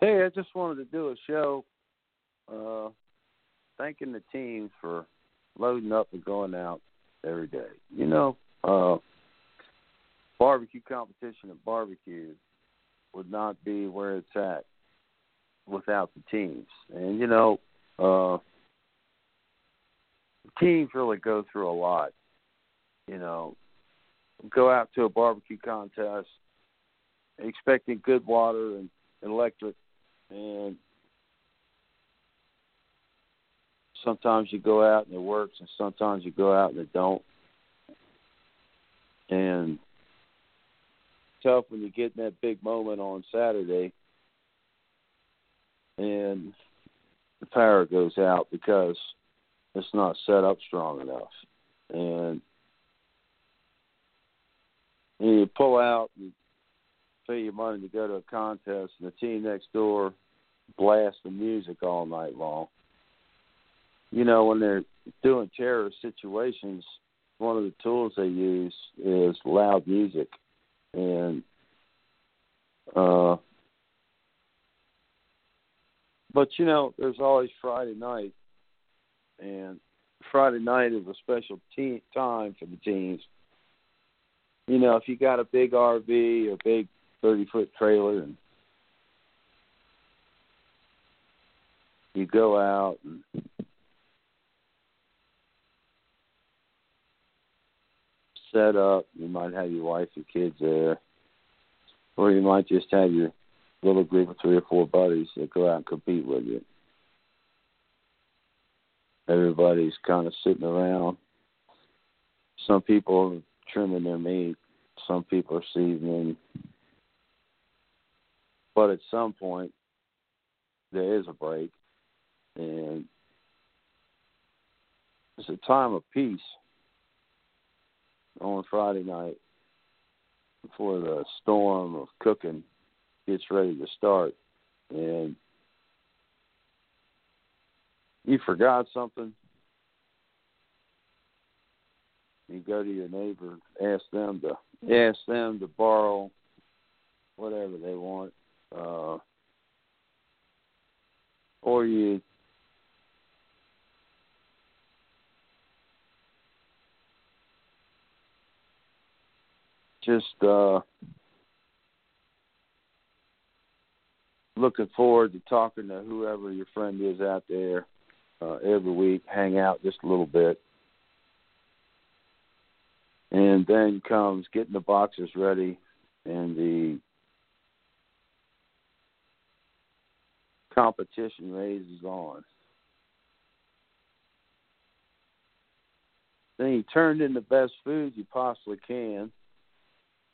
Hey, I just wanted to do a show uh, thanking the teams for loading up and going out every day. You know, uh, barbecue competition at barbecue would not be where it's at without the teams. And, you know, uh, teams really go through a lot. You know, go out to a barbecue contest expecting good water and electric and sometimes you go out and it works and sometimes you go out and it don't. And tough when you get in that big moment on Saturday and the power goes out because it's not set up strong enough. And you pull out and pay your money to go to a contest, and the team next door blasts the music all night long. You know, when they're doing terrorist situations, one of the tools they use is loud music, and uh, but you know, there's always Friday night, and Friday night is a special team time for the teams. You know, if you got a big RV or big thirty foot trailer and you go out and set up. You might have your wife and kids there, or you might just have your little group of three or four buddies that go out and compete with you. Everybody's kind of sitting around. Some people are trimming their meat. Some people are seasoning but at some point, there is a break, and it's a time of peace on Friday night before the storm of cooking gets ready to start. And you forgot something, you go to your neighbor, ask them to ask them to borrow whatever they want, uh, or you just uh, looking forward to talking to whoever your friend is out there uh, every week, hang out just a little bit. And then comes getting the boxes ready and the competition raises on. Then you turned in the best food you possibly can,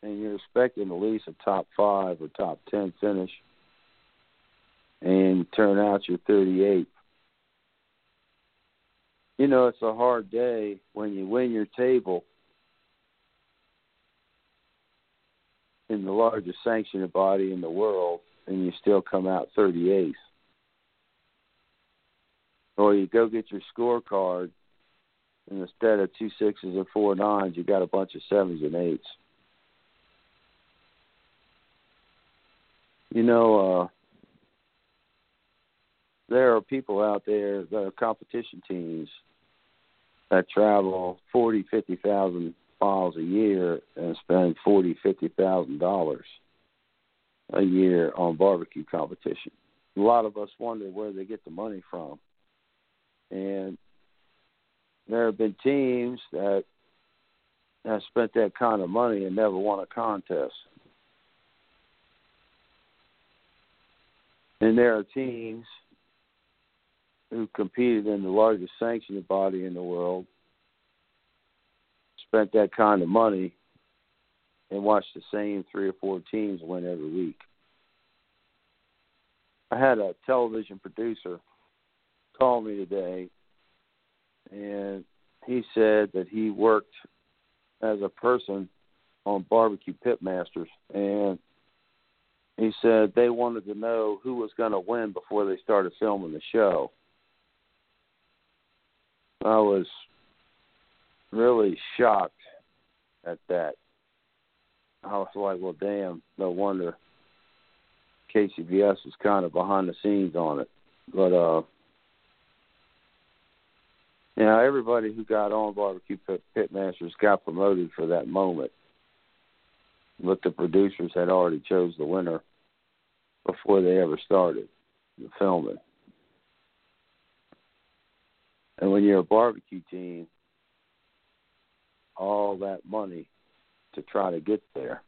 and you're expecting at least a top five or top ten finish, and you turn out you're 38. You know, it's a hard day when you win your table in the largest sanctioning body in the world and you still come out 38th or you go get your scorecard, and instead of two sixes and four nines, you got a bunch of sevens and eights. You know, uh, there are people out there that are competition teams that travel forty, fifty thousand miles a year and spend forty, fifty thousand dollars a year on barbecue competition. A lot of us wonder where they get the money from. And there have been teams that have spent that kind of money and never won a contest. And there are teams who competed in the largest sanctioning body in the world, spent that kind of money, and watched the same three or four teams win every week. I had a television producer call me today, and he said that he worked as a person on Barbecue Pitmasters, and he said they wanted to know who was going to win before they started filming the show. I was really shocked at that. I was like, well, damn, no wonder KCBS is kind of behind the scenes on it. But, uh, know, everybody who got on Barbecue Pit, Pitmasters got promoted for that moment. But the producers had already chose the winner before they ever started the filming. And when you're a barbecue team, all that money to try to get there.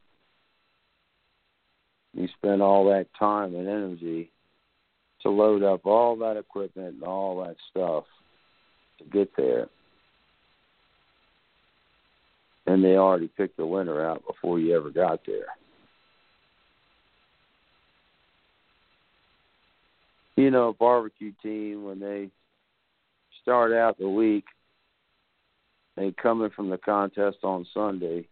You spend all that time and energy to load up all that equipment and all that stuff to get there. And they already picked the winner out before you ever got there. You know, barbecue team when they start out the week, they come in from the contest on Sunday.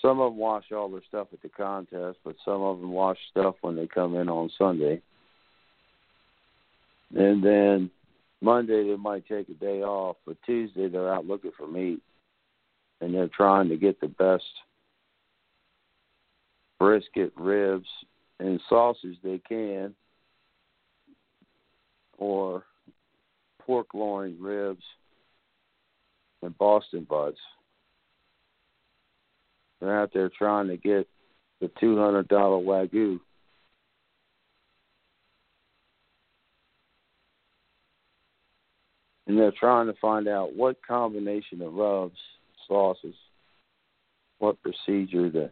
Some of them wash all their stuff at the contest, but some of them wash stuff when they come in on Sunday. And then Monday they might take a day off, but Tuesday they're out looking for meat, and they're trying to get the best brisket, ribs, and sausage they can, or pork loin, ribs, and Boston butts. They're out there trying to get the two hundred dollar wagyu and they're trying to find out what combination of rubs, sauces, what procedure to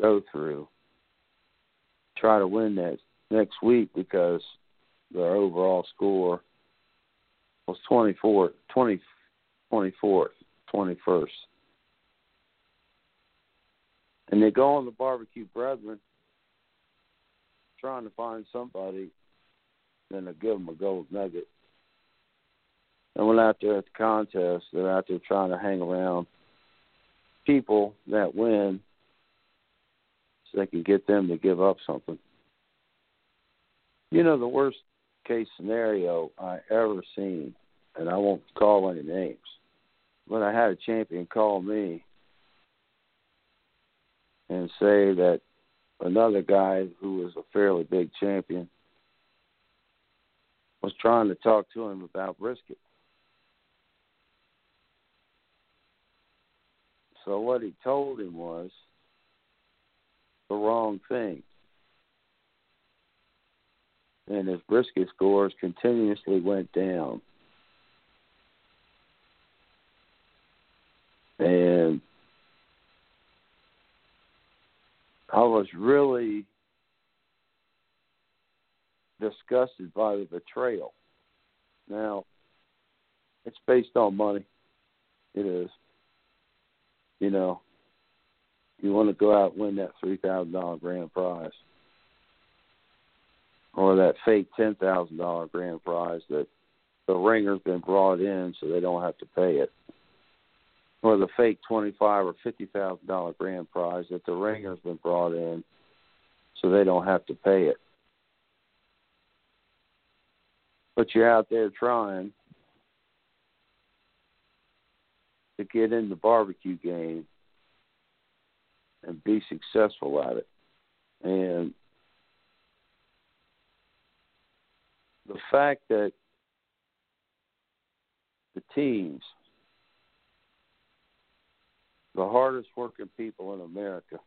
go through. Try to win that next week because their overall score was 24, 20, 24th, 21st. And they go on the barbecue brethren trying to find somebody, then they give them a gold nugget and when out there at the contest, they're out there trying to hang around people that win so they can get them to give up something. You know, the worst case scenario I ever seen, and I won't call any names, but I had a champion call me and say that another guy who was a fairly big champion was trying to talk to him about brisket. So what he told him was the wrong thing. And his brisket scores continuously went down. And I was really disgusted by the betrayal. Now, it's based on money. It is you know, you want to go out and win that three thousand dollar grand prize, or that fake ten thousand dollar grand prize that the ringer's been brought in so they don't have to pay it, or the fake twenty five or fifty thousand dollar grand prize that the ringer's been brought in so they don't have to pay it. But you're out there trying to get in the barbecue game and be successful at it. And the fact that the teams, the hardest working people in America,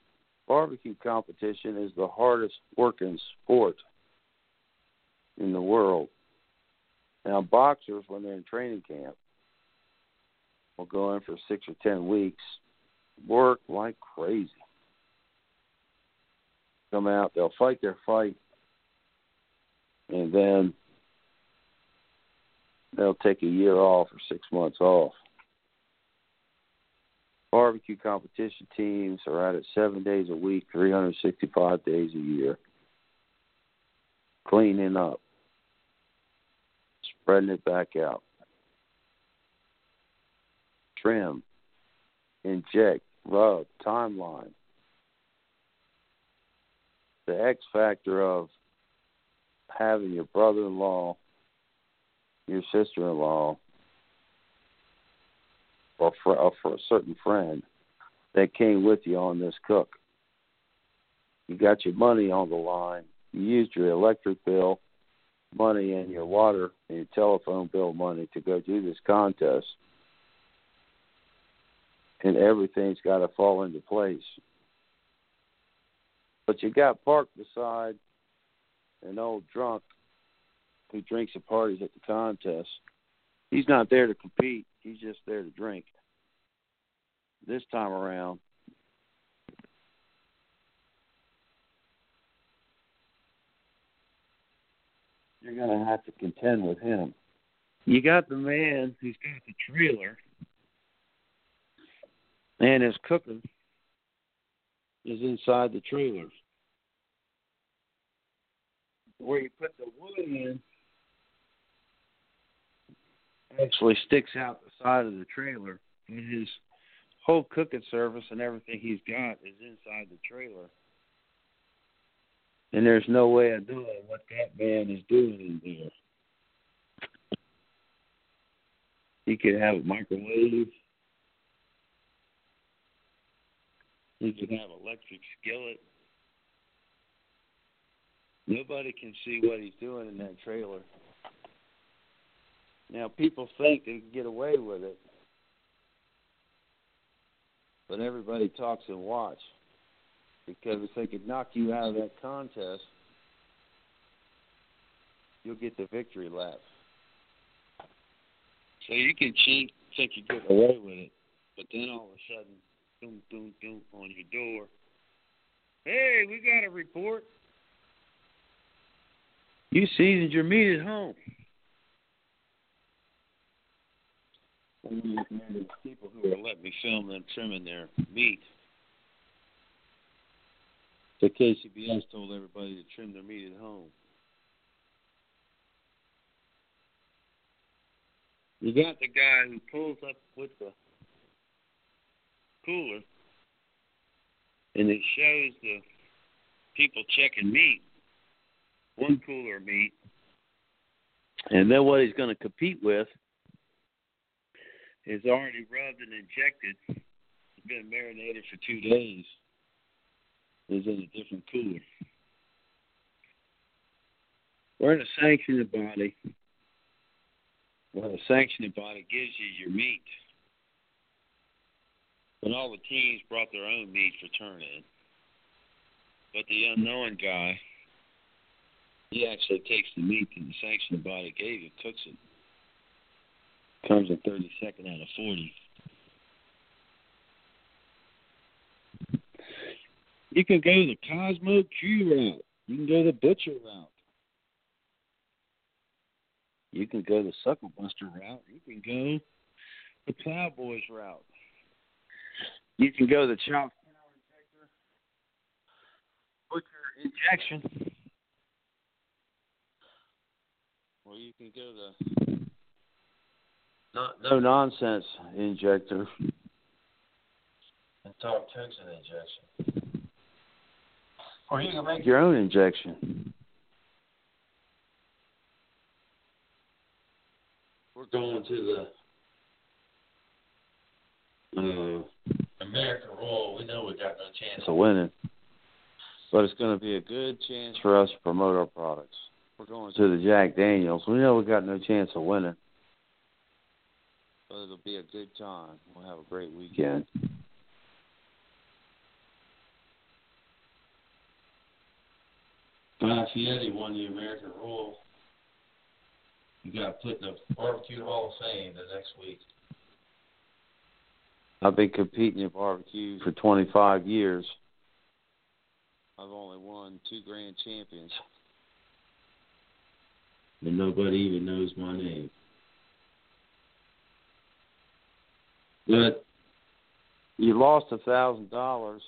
barbecue competition is the hardest working sport in the world. Now, boxers, when they're in training camp, will go in for six or ten weeks, work like crazy. Come out, they'll fight their fight, and then they'll take a year off or six months off. Barbecue competition teams are at it seven days a week, 365 days a year. Cleaning up, spreading it back out. Trim, inject, rub, timeline. The X factor of having your brother in law, your sister in law, or for, or for a certain friend that came with you on this cook. You got your money on the line. You used your electric bill money and your water and your telephone bill money to go do this contest. And everything's got to fall into place. But you got parked beside an old drunk who drinks at parties at the contest. He's not there to compete. He's just there to drink. This time around, you're going to have to contend with him. You got the man who's got the trailer, and his cooker is inside the trailer. Where you put the wood in actually sticks out the side of the trailer, and his whole cooking service and everything he's got is inside the trailer. And there's no way of doing what that man is doing in there. He could have a microwave. He could have electric skillet. Nobody can see what he's doing in that trailer. Now, people think they can get away with it, but everybody talks and watch because if they could knock you out of that contest, you'll get the victory lap. So you can cheat, think you get away with it, but then all of a sudden, boom, boom, boom on your door. Hey, we got a report. You seasoned your meat at home. people who are letting me film them trimming their meat. The KCBS told everybody to trim their meat at home. You got the guy who pulls up with the cooler and it shows the people checking meat, one cooler meat, and then what he's going to compete with is already rubbed and injected. It's been marinated for two days. Is in a different cooler. We're in a sanctioning body. Well, the sanctioning body gives you your meat. But all the teams brought their own meat for turn in. But the unknown guy, he actually takes the meat that the sanctioning body gave you, cooks it comes in 32nd out of 40. You can go the Kosmo Q route. You can go the Butcher route. You can go the Suckle Buster route. You can go the Plowboys route. You can go the Chop Butcher injection. Or you can go the no, no nonsense injector. And talk Texan injection. Or you can make your own injection. We're going to the uh, American Royal. We know we got no chance of winning, but it's going to be a good chance for us to promote our products. We're going to the Jack Daniels. We know we got no chance of winning. But it'll be a good time. We'll have a great weekend. Guy Fieri won the American Royal. You got put in the Barbecue Hall of Fame the next week. I've been competing in barbecue for 25 years. I've only won two grand champions. And nobody even knows my name. But you lost a thousand dollars.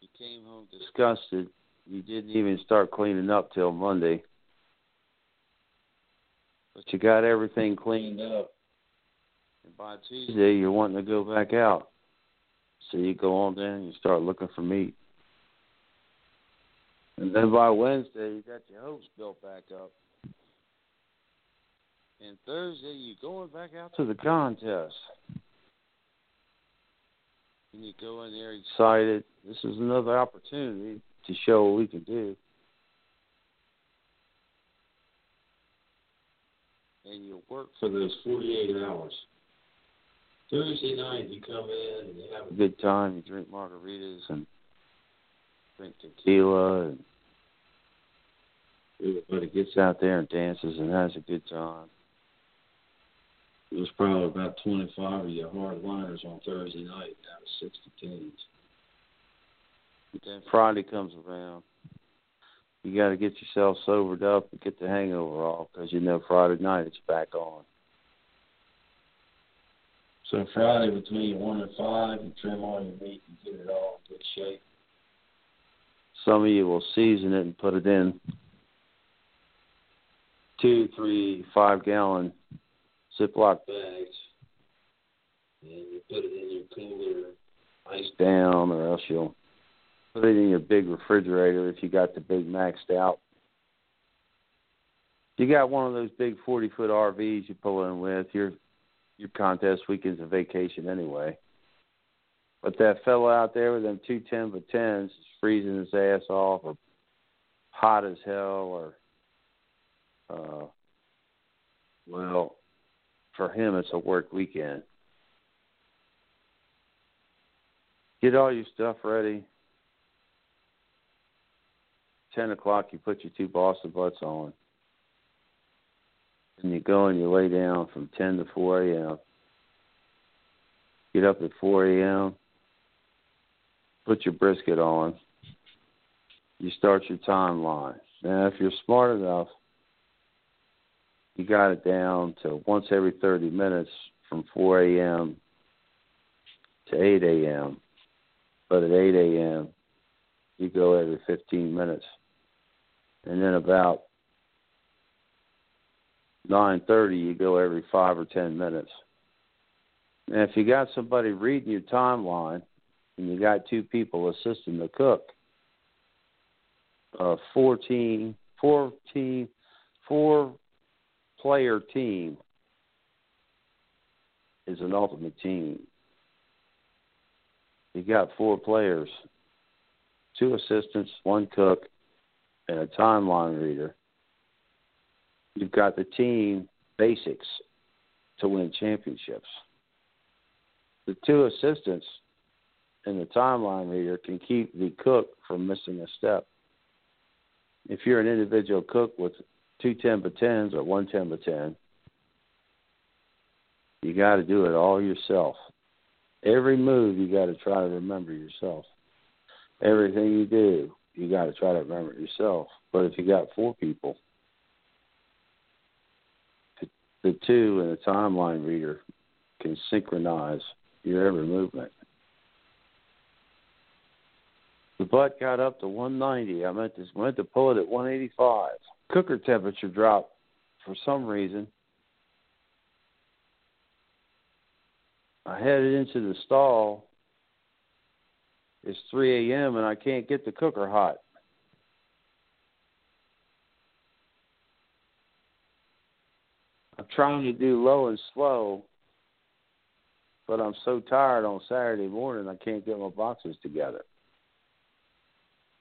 You came home disgusted. You didn't even start cleaning up till Monday. But you got everything cleaned up. And by Tuesday you're wanting to go back out. So you go on down and you start looking for meat. And then by Wednesday you got your hopes built back up. And Thursday you're going back out to the contest. And you go in there excited. This is another opportunity to show what we can do. And you work for those 48 hours. Thursday night, you come in and you have a good time. You drink margaritas and drink tequila, and everybody gets out there and dances and has a good time. It was probably about 25 of your hardliners on Thursday night. That was 60 teams. Then Friday comes around. You got to get yourself sobered up and get the hangover off because you know Friday night it's back on. So Friday between one and five, you trim all your meat and get it all in good shape. Some of you will season it and put it in two, three, five gallon Ziploc bags, and you put it in your cooler, ice down, or else you'll put it in your big refrigerator if you got the big maxed out. You got one of those big forty foot RVs you pull in with. Your your contest weekend's a vacation anyway. But that fellow out there with them two ten by tens is freezing his ass off or hot as hell or uh well for him it's a work weekend. Get all your stuff ready. Ten o'clock you put your two Boston butts on. And you go and you lay down from ten to four AM. Get up at four AM, put your brisket on. You start your timeline. Now if you're smart enough you got it down to once every 30 minutes from 4 a.m. to 8 a.m. But at 8 a.m., you go every 15 minutes. And then about 9:30, you go every 5 or 10 minutes. And if you got somebody reading your timeline and you got two people assisting the cook, uh, 14, 14, four player team is an ultimate team. You got four players, two assistants, one cook, and a timeline reader. You've got the team basics to win championships. The two assistants and the timeline reader can keep the cook from missing a step. If you're an individual cook with two two ten by tens or one ten by ten. You got to do it all yourself. Every move you got to try to remember yourself. Everything you do, you got to try to remember yourself. But if you got four people, the two and the timeline reader can synchronize your every movement. The butt got up to 190. I meant to meant to pull it at 185 cooker temperature dropped for some reason. I headed into the stall. It's 3 a.m. and I can't get the cooker hot. Trying to do low and slow, but I'm so tired on Saturday morning I can't get my boxes together.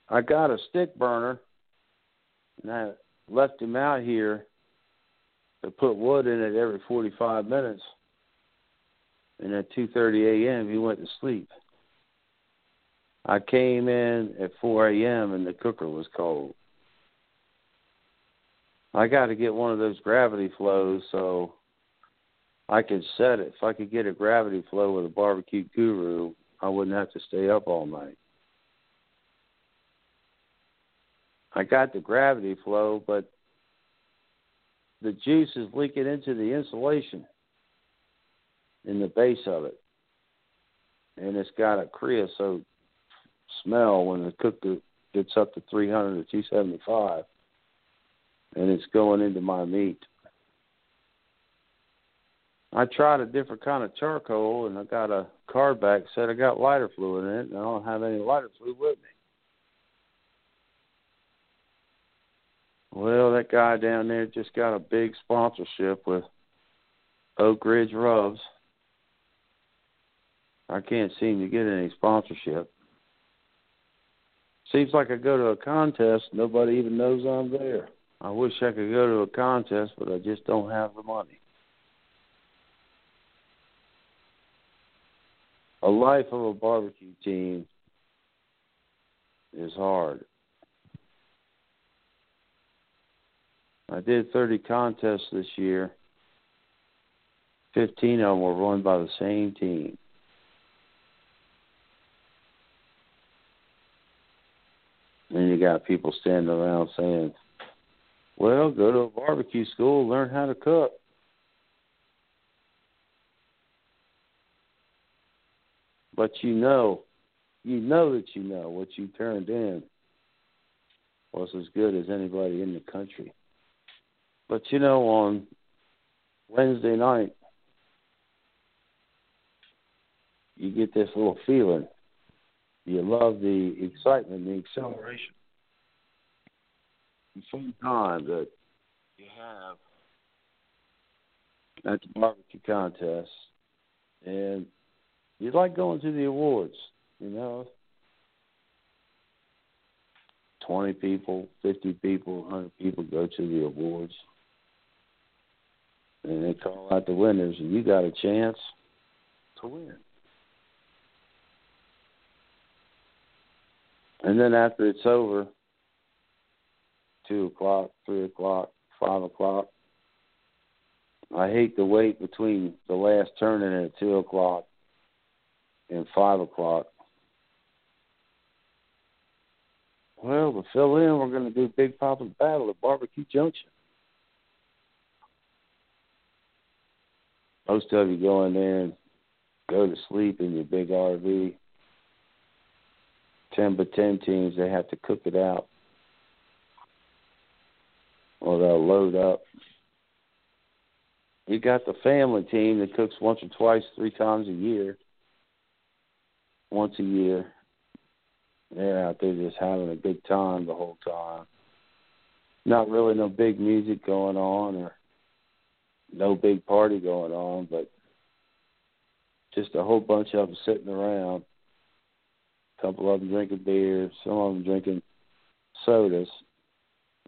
I got a stick burner, and I left him out here to put wood in it every 45 minutes. And at 2:30 a.m. he went to sleep. I came in at 4 a.m. and the cooker was cold. I got to get one of those gravity flows so I could set it. If I could get a gravity flow with a barbecue guru, I wouldn't have to stay up all night. I got the gravity flow, but the juice is leaking into the insulation in the base of it. And it's got a creosote smell when the cooker gets up to 300 or 275 and it's going into my meat. I tried a different kind of charcoal and I got a card back said I got lighter fluid in it and I don't have any lighter fluid with me. Well, that guy down there just got a big sponsorship with Oak Ridge Rubs. I can't seem to get any sponsorship. Seems like I go to a contest, nobody even knows I'm there. I wish I could go to a contest, but I just don't have the money. A life of a barbecue team is hard. I did 30 contests this year. 15 of them were run by the same team. And you got people standing around saying, well, go to a barbecue school, learn how to cook. But you know, you know that you know what you turned in was as good as anybody in the country. But you know, on Wednesday night, you get this little feeling. You love the excitement, the acceleration, the fun time that you have at the barbecue contest, and you like going to the awards. You know, twenty people, fifty people, hundred people go to the awards and they call out the winners, and you got a chance to win. And then after it's over, two o'clock, three o'clock, five o'clock. I hate the wait between the last turning at two o'clock and five o'clock. Well, to fill in, we're going to do Big Papa's Battle at Barbecue Junction. most of you go in there and go to sleep in your big RV. Ten by ten teams, they have to cook it out, or they'll load up. You got the family team that cooks once or twice, three times a year. Once a year, they're out there just having a good time the whole time. Not really no big music going on or no big party going on, but just a whole bunch of them sitting around. A couple of them drinking beer, some of them drinking sodas,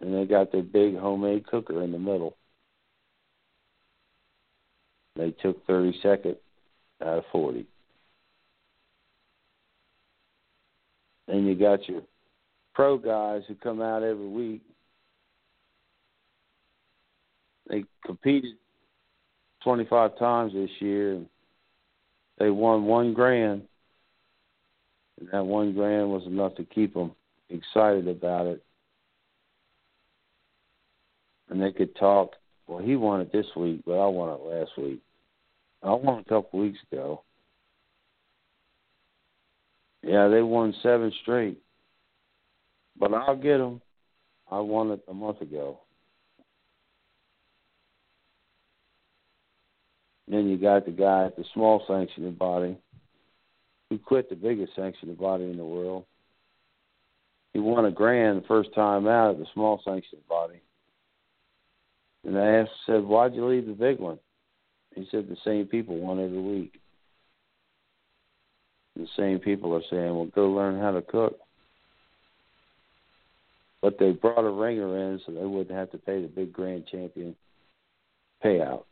and they got their big homemade cooker in the middle. They took 30 seconds out of 40. Then you got your pro guys who come out every week. They competed 25 times this year. And they won one grand, and that one grand was enough to keep them excited about it. And they could talk. Well, he won it this week, but I won it last week. I won a couple weeks ago. Yeah, they won seven straight, but I'll get them. I won it a month ago. Then you got the guy at the small sanctioning body who quit the biggest sanctioning body in the world. He won a grand the first time out at the small sanctioning body. And I asked, said, why'd you leave the big one? He said, the same people won every week. The same people are saying, well, go learn how to cook. But they brought a ringer in so they wouldn't have to pay the big grand champion payout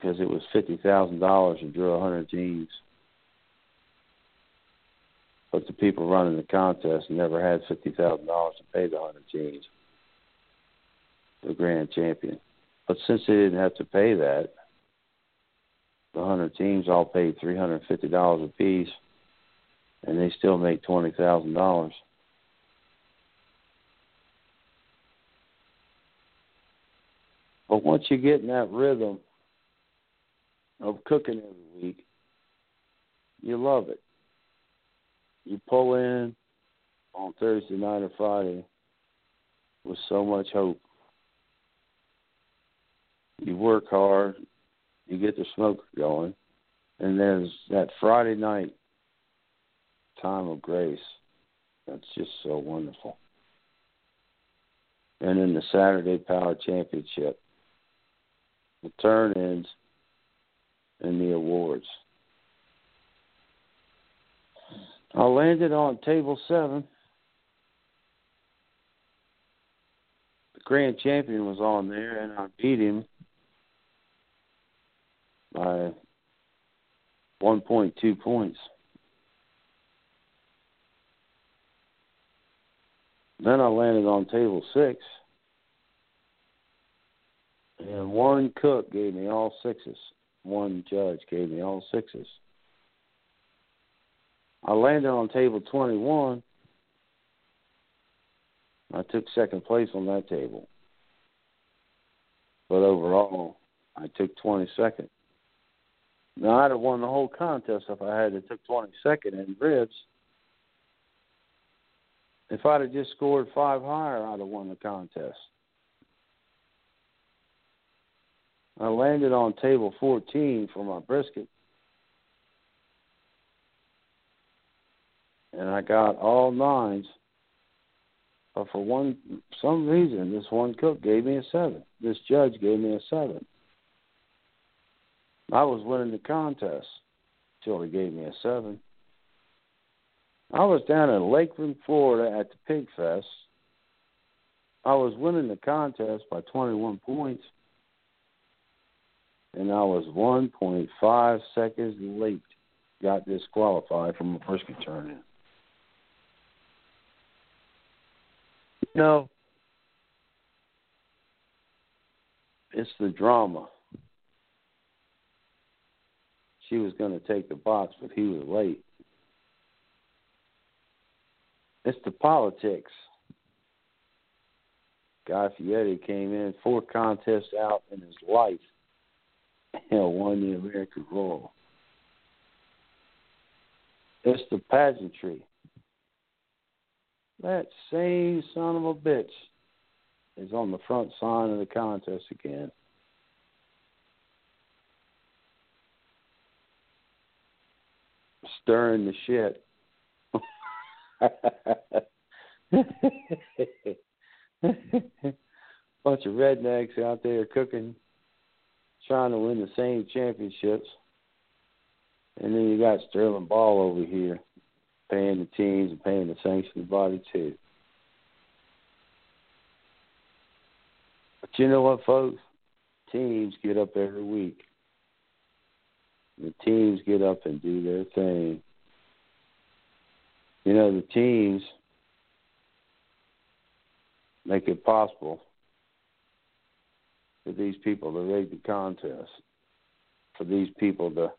because it was fifty thousand dollars and drew a hundred teams. But the people running the contest never had fifty thousand dollars to pay the hundred teams, the grand champion. But since they didn't have to pay that, the hundred teams all paid three hundred and fifty dollars a piece, and they still make twenty thousand dollars. But once you get in that rhythm of cooking every week, you love it. You pull in on Thursday night or Friday with so much hope. You work hard, you get the smoke going, and there's that Friday night time of grace. That's just so wonderful. And then the Saturday Power Championship, the turn ins, and the awards. I landed on table seven. The grand champion was on there, and I beat him by 1.2 points. Then I landed on table six, and one cook gave me all sixes. One judge gave me all sixes. I landed on table 21. I took second place on that table. But overall, I took 22nd. Now, I'd have won the whole contest if I had it took 22nd in ribs. If I'd have just scored five higher, I'd have won the contest. I landed on table 14 for my brisket. And I got all nines. But for one some reason this one cook gave me a seven. This judge gave me a seven. I was winning the contest till he gave me a seven. I was down in Lakeland, Florida at the Pig Fest. I was winning the contest by 21 points, and I was 1.5 seconds late. Got disqualified from the first turn in. No. it's the drama. She was going to take the box, but he was late. It's the politics. Guy Fieri came in four contests out in his life and won the American Royal. It's the pageantry. That same son of a bitch is on the front sign of the contest again. Stirring the shit. Bunch of rednecks out there cooking, trying to win the same championships. And then you got Sterling Ball over here paying the teams and paying the sanctioned body too. But you know what, folks? Teams get up every week. The teams get up and do their thing. You know, the teams make it possible for these people to rig the contest, for these people to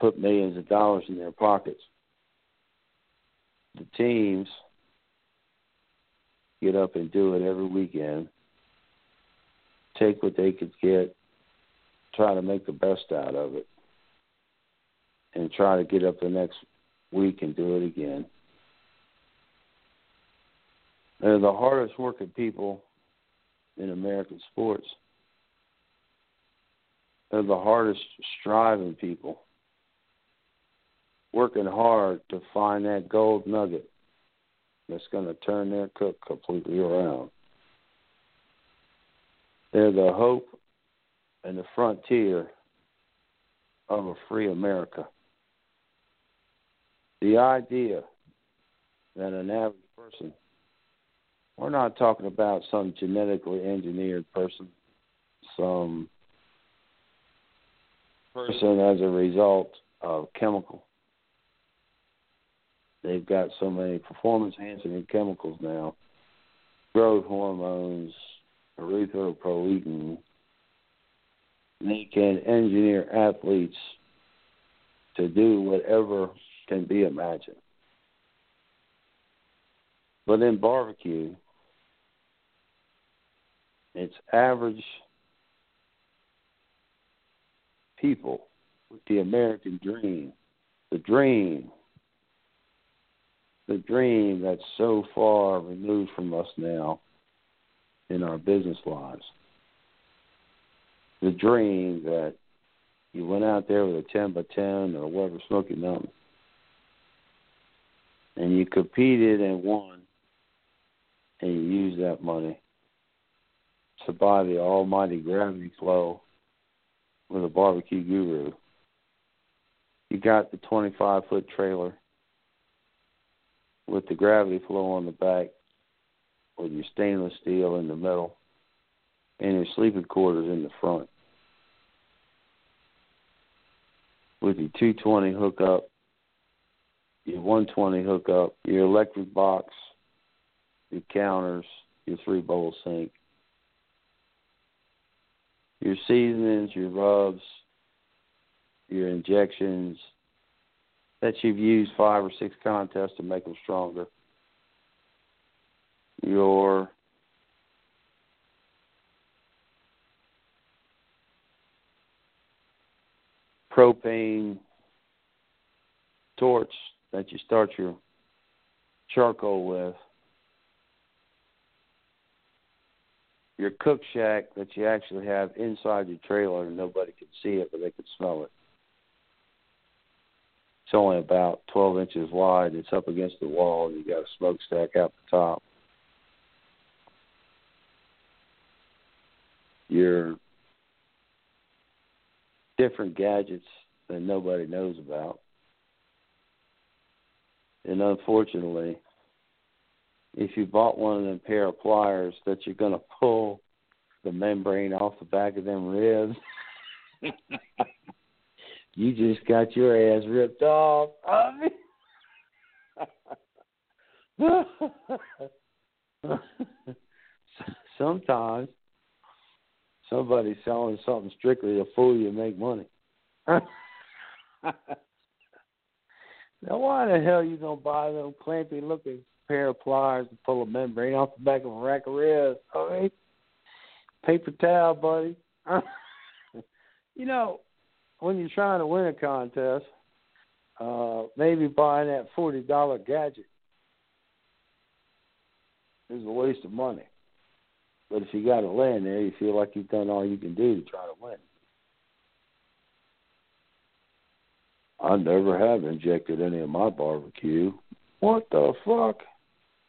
put millions of dollars in their pockets the teams get up and do it every weekend, take what they could get, try to make the best out of it, and try to get up the next week and do it again. They're the hardest working people in American sports. They're the hardest striving people working hard to find that gold nugget that's going to turn their cook completely around. They're the hope and the frontier of a free America. The idea that an average person, we're not talking about some genetically engineered person, some person as a result of chemical. They've got so many performance enhancing chemicals now, growth hormones, erythropoietin, they can engineer athletes to do whatever can be imagined. But in barbecue, it's average people with the American dream, the dream, the dream that's so far removed from us now in our business lives. The dream that you went out there with a 10 by 10 or whatever Smokey Mountain and you competed and won and you used that money to buy the almighty gravity flow with a barbecue guru. You got the 25 foot trailer with the gravity flow on the back, with your stainless steel in the middle, and your sleeping quarters in the front. With your 220 hookup, your 120 hookup, your electric box, your counters, your three bowl sink, your seasonings, your rubs, your injections that you've used five or six contests to make them stronger. Your propane torch that you start your charcoal with. your cook shack that you actually have inside your trailer and nobody can see it, but they can smell it. It's only about 12 inches wide. It's up against the wall, you got a smokestack out the top. Your different gadgets that nobody knows about. And unfortunately, if you bought one of them pair of pliers that you're going to pull the membrane off the back of them ribs, you just got your ass ripped off. Sometimes somebody's selling something strictly to fool you and make money. now, why the hell you gonna buy them clampy looking pair of pliers to pull a membrane off the back of a rack of ribs. All right, paper towel, buddy. you know, when you're trying to win a contest, uh, maybe buying that forty dollar gadget is a waste of money. But if you got to land there, you feel like you've done all you can do to try to win. I never have injected any of my barbecue. What the fuck?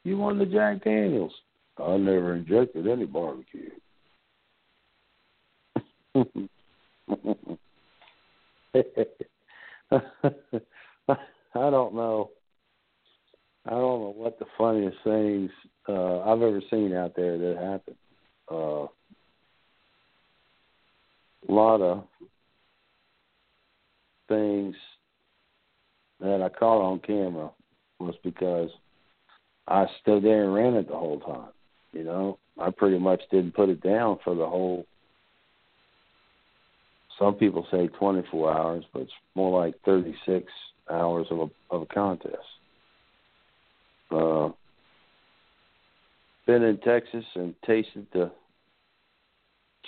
You won the Jack Daniels. I never injected any barbecue. I don't know. I don't know what the funniest things uh, I've ever seen out there that happened. Uh, a lot of things that I caught on camera was because I stood there and ran it the whole time. You know, I pretty much didn't put it down for the whole. Some people say 24 hours, but it's more like 36 hours of a of a contest. Uh, been in Texas and tasted the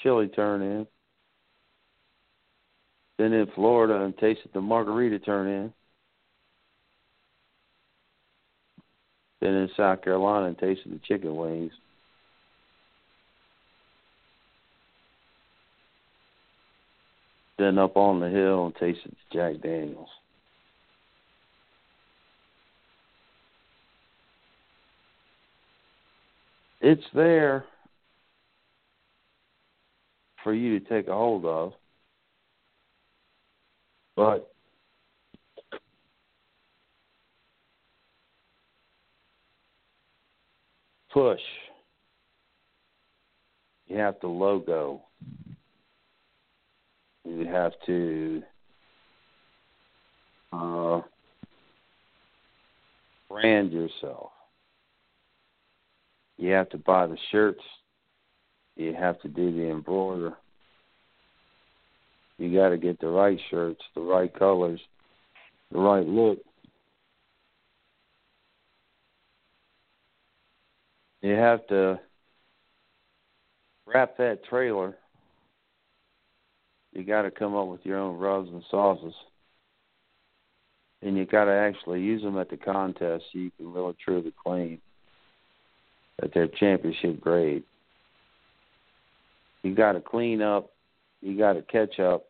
chili turn in. Been in Florida and tasted the margarita turn in. Been in South Carolina and tasted the chicken wings. Been up on the hill and tasted the Jack Daniels. It's there for you to take a hold of, but push. You have to logo. You have to uh, brand yourself. You have to buy the shirts. You have to do the embroider. You got to get the right shirts, the right colors, the right look. You have to wrap that trailer. You got to come up with your own rubs and sauces. And you got to actually use them at the contest so you can really truly claim that they're championship grade. You got to clean up. You got to catch up.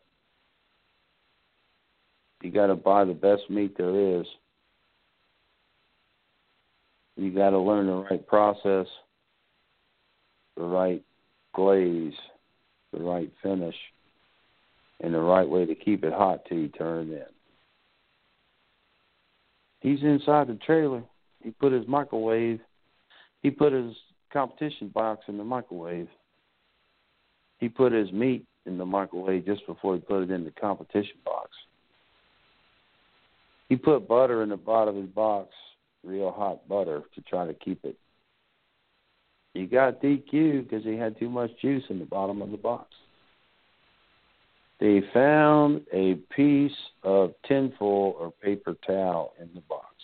You got to buy the best meat there is. You got to learn the right process, the right glaze, the right finish, and the right way to keep it hot till you turn it in. He's inside the trailer. He put his microwave, he put his competition box in the microwave. He put his meat in the microwave just before he put it in the competition box. He put butter in the bottom of his box, real hot butter, to try to keep it. He got DQ because he had too much juice in the bottom of the box. They found a piece of tinfoil or paper towel in the box.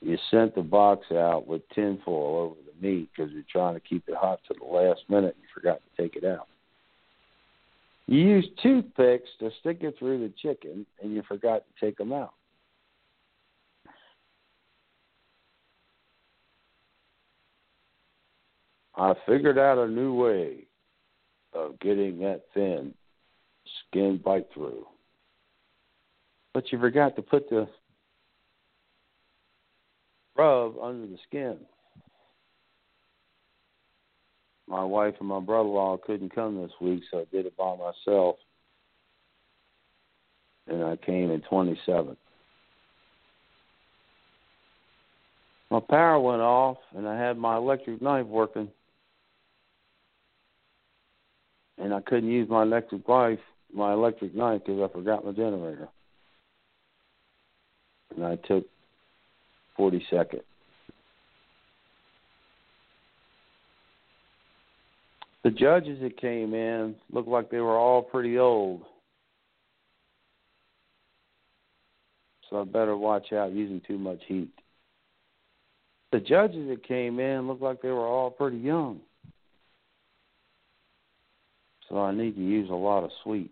You sent the box out with tinfoil over the meat because you're trying to keep it hot to the last minute. And you forgot to take it out. You used toothpicks to stick it through the chicken, and you forgot to take them out. I figured out a new way of getting that thin skin bite through. But you forgot to put the rub under the skin. My wife and my brother in law couldn't come this week, so I did it by myself. And I came in 27. My power went off, and I had my electric knife working and I couldn't use my electric knife, my electric knife, because I forgot my generator. And I took forty seconds. The judges that came in looked like they were all pretty old. So I better watch out using too much heat. The judges that came in looked like they were all pretty young. So I need to use a lot of sweet.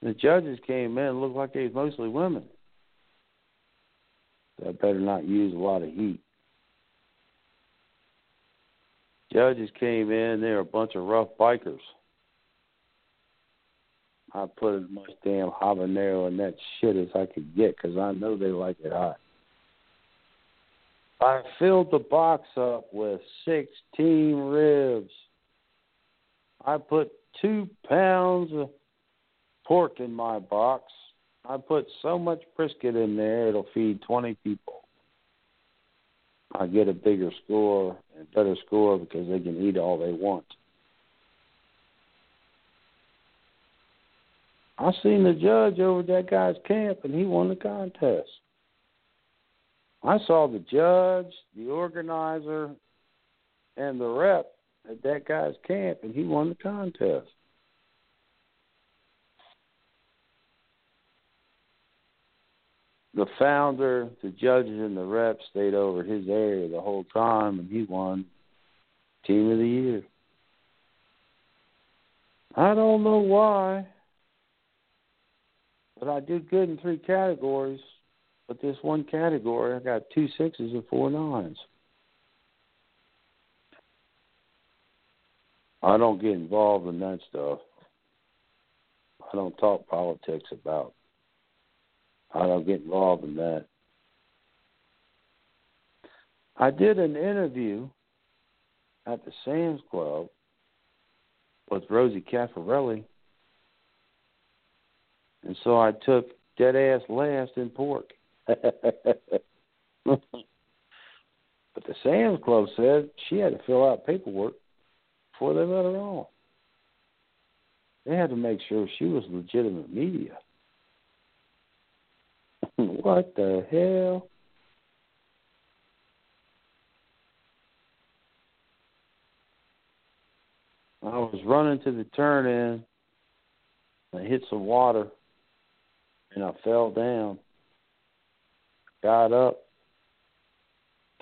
The judges came in, looked like they was mostly women. So I better not use a lot of heat. Judges came in, they were a bunch of rough bikers. I put as much damn habanero in that shit as I could get because I know they like it hot. I filled the box up with 16 ribs. I put two pounds of pork in my box. I put so much brisket in there it'll feed twenty people. I get a bigger score and better score because they can eat all they want. I seen the judge over that guy's camp and he won the contest. I saw the judge, the organizer, and the rep at that guy's camp, and he won the contest. The founder, the judges, and the reps stayed over his area the whole time, and he won Team of the Year. I don't know why, but I did good in three categories. But this one category, I got two sixes and four nines. I don't get involved in that stuff. I don't talk politics about. I don't get involved in that. I did an interview at the Sam's Club with Rosie Caffarelli, and so I took dead ass last in pork. but the Sam's Club said she had to fill out paperwork before they let her on. They had to make sure she was legitimate media. what the hell? I was running to the turn in. I hit some water and I fell down. Got up,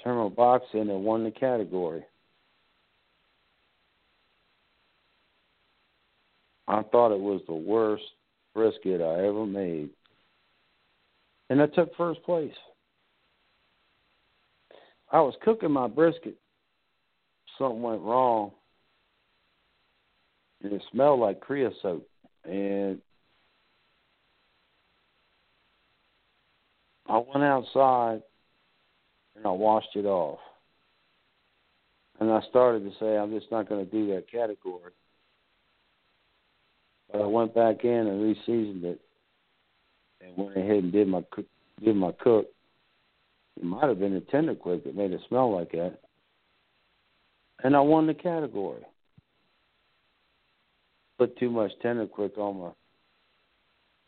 turned my box in, and won the category. I thought it was the worst brisket I ever made. And I took first place. I was cooking my brisket. Something went wrong. And it smelled like creosote. And I went outside and I washed it off. And I started to say, I'm just not going to do that category. But I went back in and reseasoned it, and went ahead and did my did my cook. It might have been a tender quick that made it smell like that, and I won the category. Put too much tender quick on my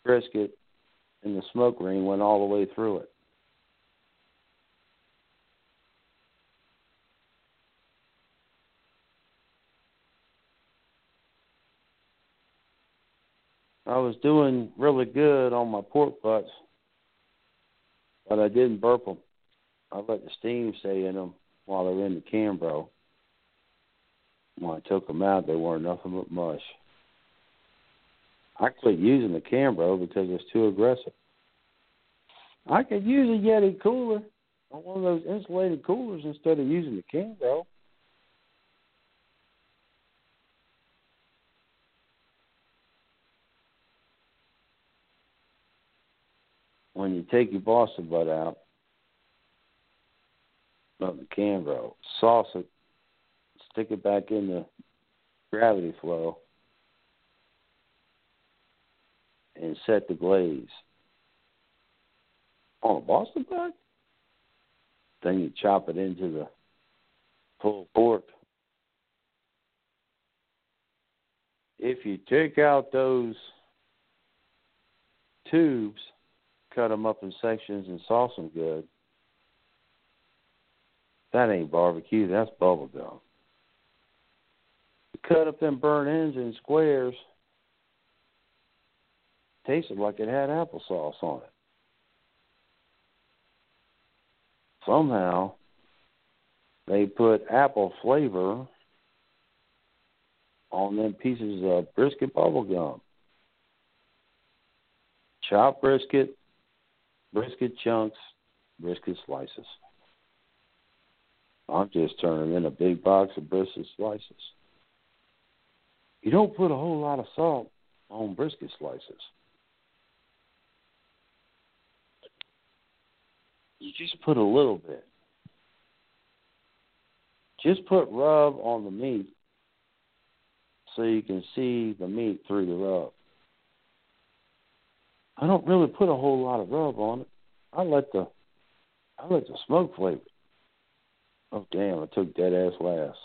brisket, and the smoke ring went all the way through it. I was doing really good on my pork butts, but I didn't burp them. I let the steam stay in them while they were in the Cambro. When I took them out, they weren't nothing but mush. I quit using the Cambro because it's too aggressive. I could use a Yeti cooler on one of those insulated coolers instead of using the Cambro. When you take your Boston butt out, not the Cambro, sauce it, stick it back in the gravity flow, and set the glaze on a Boston butt. Then you chop it into the pulled pork. If you take out those tubes cut them up in sections and sauce them good. That ain't barbecue. That's bubble gum. cut up them burnt ends in squares. Tasted like it had applesauce on it. Somehow, they put apple flavor on them pieces of brisket bubble gum. Chopped brisket, brisket chunks, brisket slices. I'm just turning in a big box of brisket slices. You don't put a whole lot of salt on brisket slices. You just put a little bit. Just put rub on the meat so you can see the meat through the rub. I don't really put a whole lot of rub on it. I let the I let the smoke flavor. Oh damn! I took dead ass last.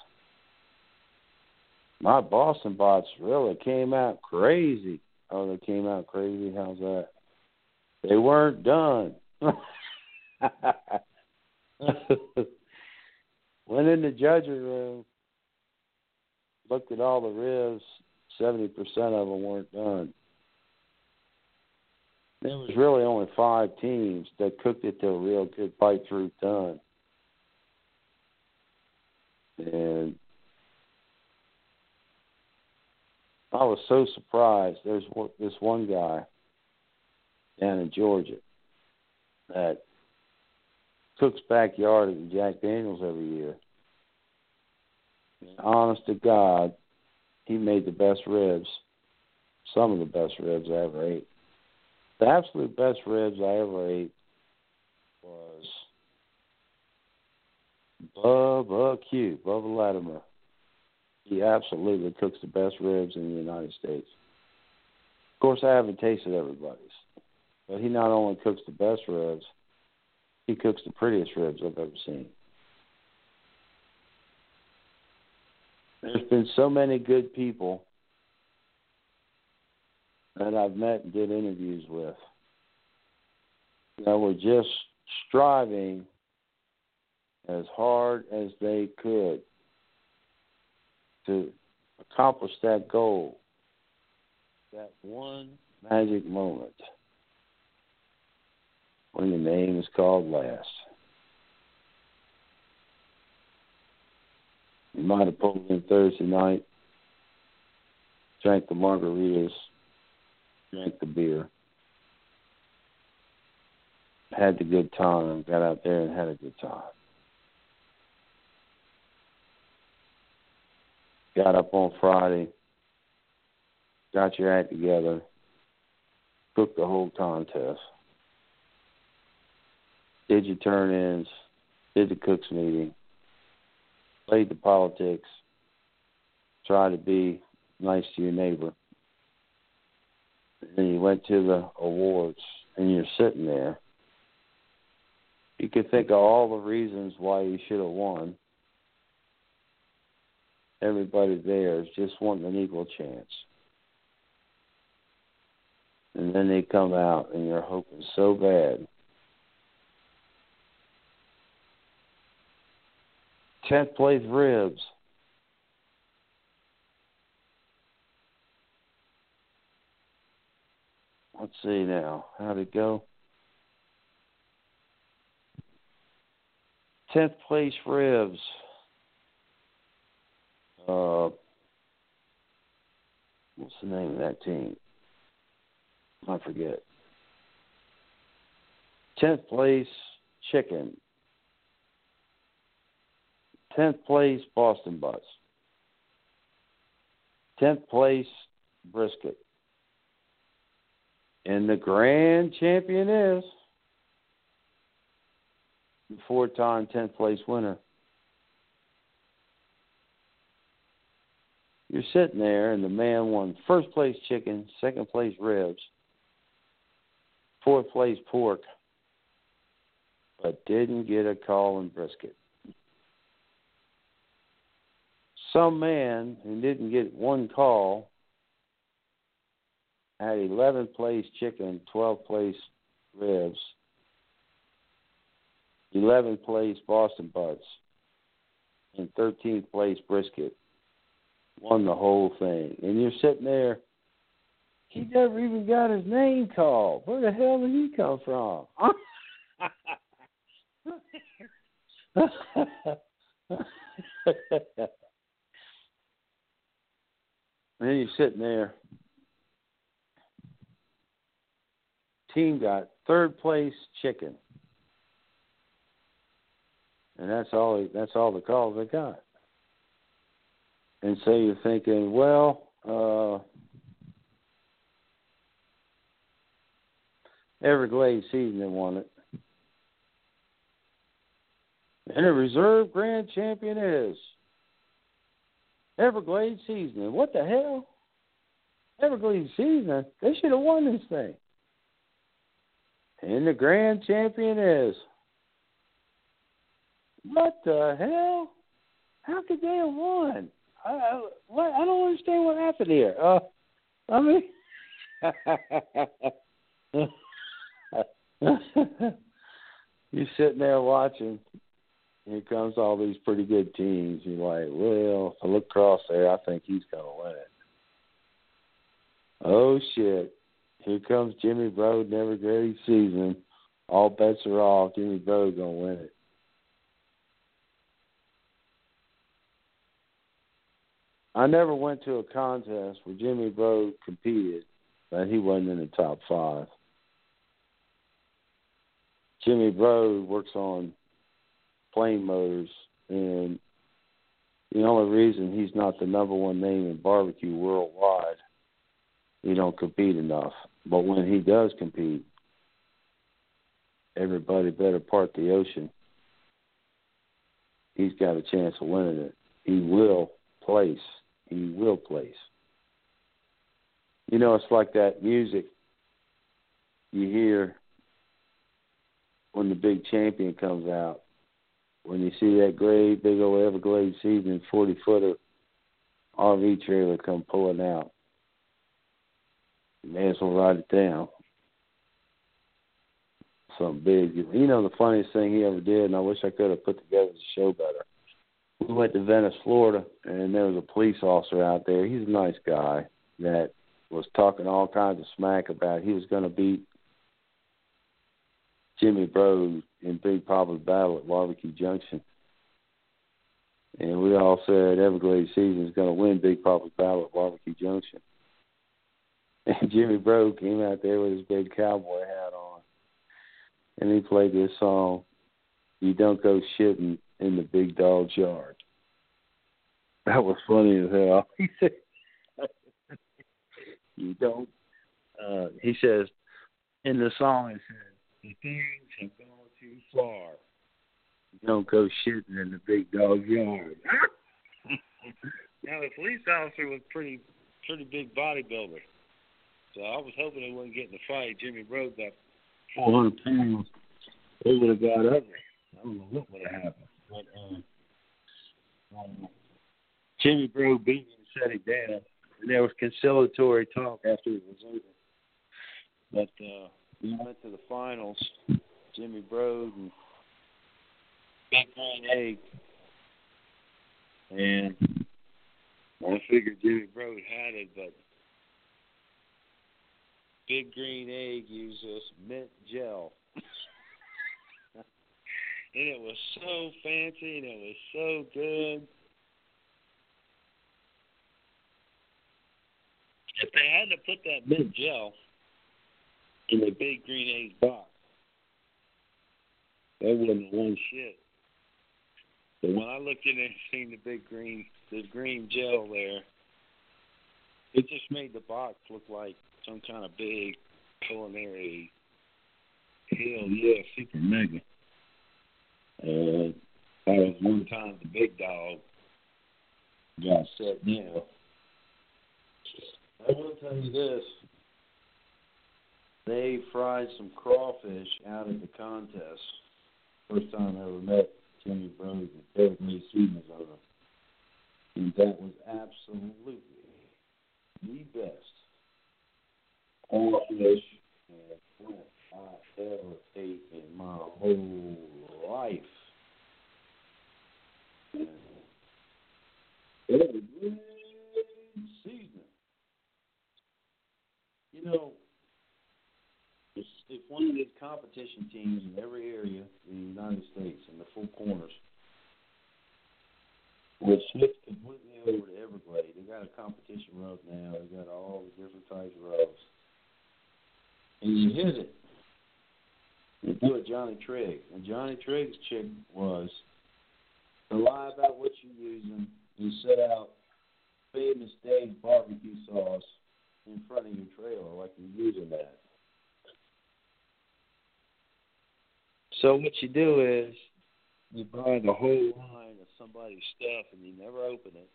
My Boston butts really came out crazy. Oh, they came out crazy. How's that? They weren't done. Went in the judging room, looked at all the ribs. Seventy percent of them weren't done. There was really only five teams that cooked it to a real good bite through done. And I was so surprised. There's this one guy down in Georgia that cooks backyard at Jack Daniels every year. And honest to God, he made the best ribs, some of the best ribs I ever ate. The absolute best ribs I ever ate was Bubba Q, Bubba Latimer. He absolutely cooks the best ribs in the United States. Of course, I haven't tasted everybody's, but he not only cooks the best ribs, he cooks the prettiest ribs I've ever seen. There's been so many good people that I've met and did interviews with that were just striving as hard as they could to accomplish that goal, that one magic moment when your name is called last. You might have pulled in Thursday night, drank the margaritas, drank the beer, had the good time, got out there and had a good time. Got up on Friday, got your act together, cooked the whole contest, did your turn ins, did the cooks meeting, played the politics, tried to be nice to your neighbor. And you went to the awards and you're sitting there. You could think of all the reasons why you should have won. Everybody there is just wanting an equal chance. And then they come out and you're hoping so bad. Tenth place ribs. Let's see now. How'd it go? Tenth place ribs. Uh, what's the name of that team? I forget. Tenth place chicken. Tenth place Boston Butts. Tenth place brisket. And the grand champion is the four time tenth place winner. You're sitting there and the man won first place chicken, second place ribs, fourth place pork, but didn't get a call in brisket. Some man who didn't get one call had 11th place chicken, 12th place ribs, 11th place Boston butts, and 13th place brisket. Won the whole thing. And you're sitting there, he never even got his name called. Where the hell did he come from? and then you're sitting there team got third place chicken, and that's all. That's all the calls they got. And so you're thinking, well, uh, Everglades season won it. And the reserve grand champion is Everglades seasoning. What the hell? Everglades seasoning? They should have won this thing. And the grand champion is. What the hell? How could they have won? I, I, I don't understand what happened here. Uh, I mean, you're sitting there watching. Here comes all these pretty good teams. You're like, well, if I look across there, I think he's going to win. Oh shit! Here comes Jimmy Brode, never great season. All bets are off. Jimmy Brode gonna win it. I never went to a contest where Jimmy Brode competed, but he wasn't in the top five. Jimmy Brode works on plane motors, and the only reason he's not the number one name in barbecue worldwide, he don't compete enough. But when he does compete, everybody better part the ocean. He's got a chance of winning it. He will place. He will place. You know, it's like that music you hear when the big champion comes out. When you see that great big old Everglades season forty footer RV trailer come pulling out. May as well write it down. Something big. You know the funniest thing he ever did, and I wish I could have put together the show better. we went to Venice, Florida, and there was a police officer out there. He's a nice guy that was talking all kinds of smack about he was going to beat Jimmy Brode in Big Papa's battle at Barbecue Junction. And we all said Everglades season is going to win Big Papa's battle at Barbecue Junction. And Jimmy Brode came out there with his big cowboy hat on, and he played this song, "You Don't Go Shitting in the Big Dog's Yard." That was funny as hell. He said, "You don't." Uh, he says in the song, it says, "The things have gone too far. You don't go shitting in the big dog's yard." now the police officer was pretty, pretty big bodybuilder. So I was hoping he wouldn't get in the fight. Jimmy Brode got 400 pounds. They would have got ugly. I don't know what would have happened. But uh, um, Jimmy Brode beat him shut it down. And there was conciliatory talk after it was over. But uh, we went to the finals. Jimmy Brode and Big Green Egg. And I figured Jimmy Brode had it, but Big Green Egg uses mint gel. and it was so fancy and it was so good. If they had to put that mint gel in the Big Green Egg box, they wouldn't won shit. But when I looked in and seen the big green, the green gel there, it just made the box look like some kind of big culinary hell yeah super mega. Uh, that was one time the big dog got set down. I will tell you this. They fried some crawfish out at the contest. First time I ever met Jimmy Brode and Everglades season was over. And that was absolutely the best crawfish and shrimp I ever ate in my whole life. It was season. You know, if, one of these competition teams in every area in the United States in the four corners would completely over to Everglades, they got a competition rub now. They got all the different types of rubs and you hit it. You do a Johnny Trigg. And Johnny Trigg's chick was to lie about what you're using. You set out famous Dave's barbecue sauce in front of your trailer like you're using that. So what you do is you buy the whole line of somebody's stuff and you never open it.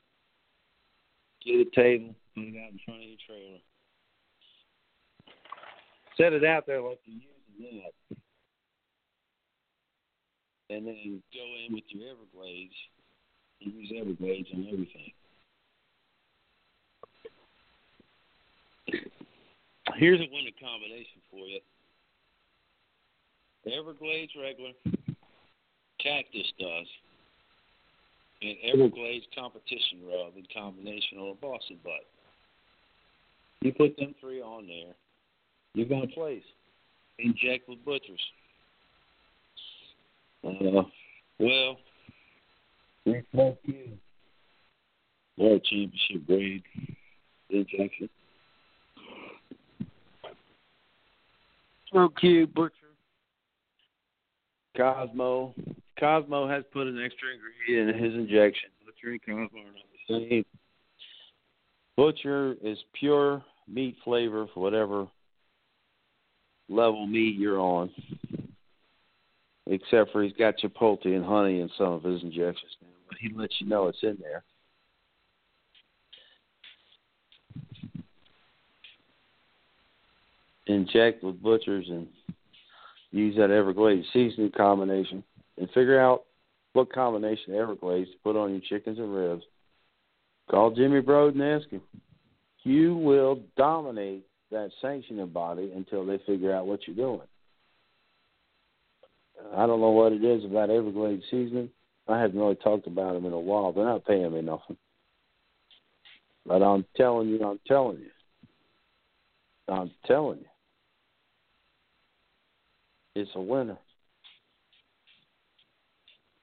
Get a table, put it out in front of your trailer set it out there like you're using that. And then go in with your Everglades and use Everglades on everything. Here's a winning combination for you. Everglades regular, Cactus Dust, and Everglades competition rub in combination or Boston butt. You put them three on there, you're going to place. Inject with butchers. Uh, well, we smoke you. World Championship grade injection. Smoke Cube Butcher. Kosmo. Kosmo has put an extra ingredient in his injection. Butcher and Kosmo are not the same. Butcher is pure meat flavor for whatever level meat you're on. Except for he's got chipotle and honey in some of his injections now, but he lets you know it's in there. Inject with butchers and use that Everglades seasoning combination and figure out what combination of Everglades to put on your chickens and ribs. Call Jimmy Brode and ask him. You will dominate that sanctioning body until they figure out what you're doing. I don't know what it is about Everglades seasoning. I haven't really talked about them in a while. They're not paying me nothing. But I'm telling you, I'm telling you. I'm telling you. It's a winner.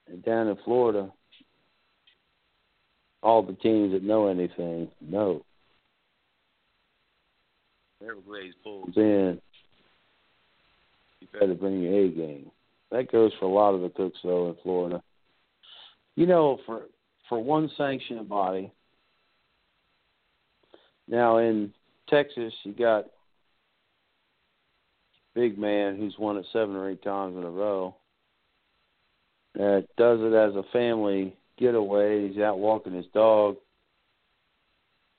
And down in Florida, all the teams that know anything know. Everglades pulls in. You better bring your A game. That goes for a lot of the cooks though in Florida. You know, for for one sanctioned body. Now in Texas, you got big man who's won it seven or eight times in a row. That does it as a family getaway. He's out walking his dog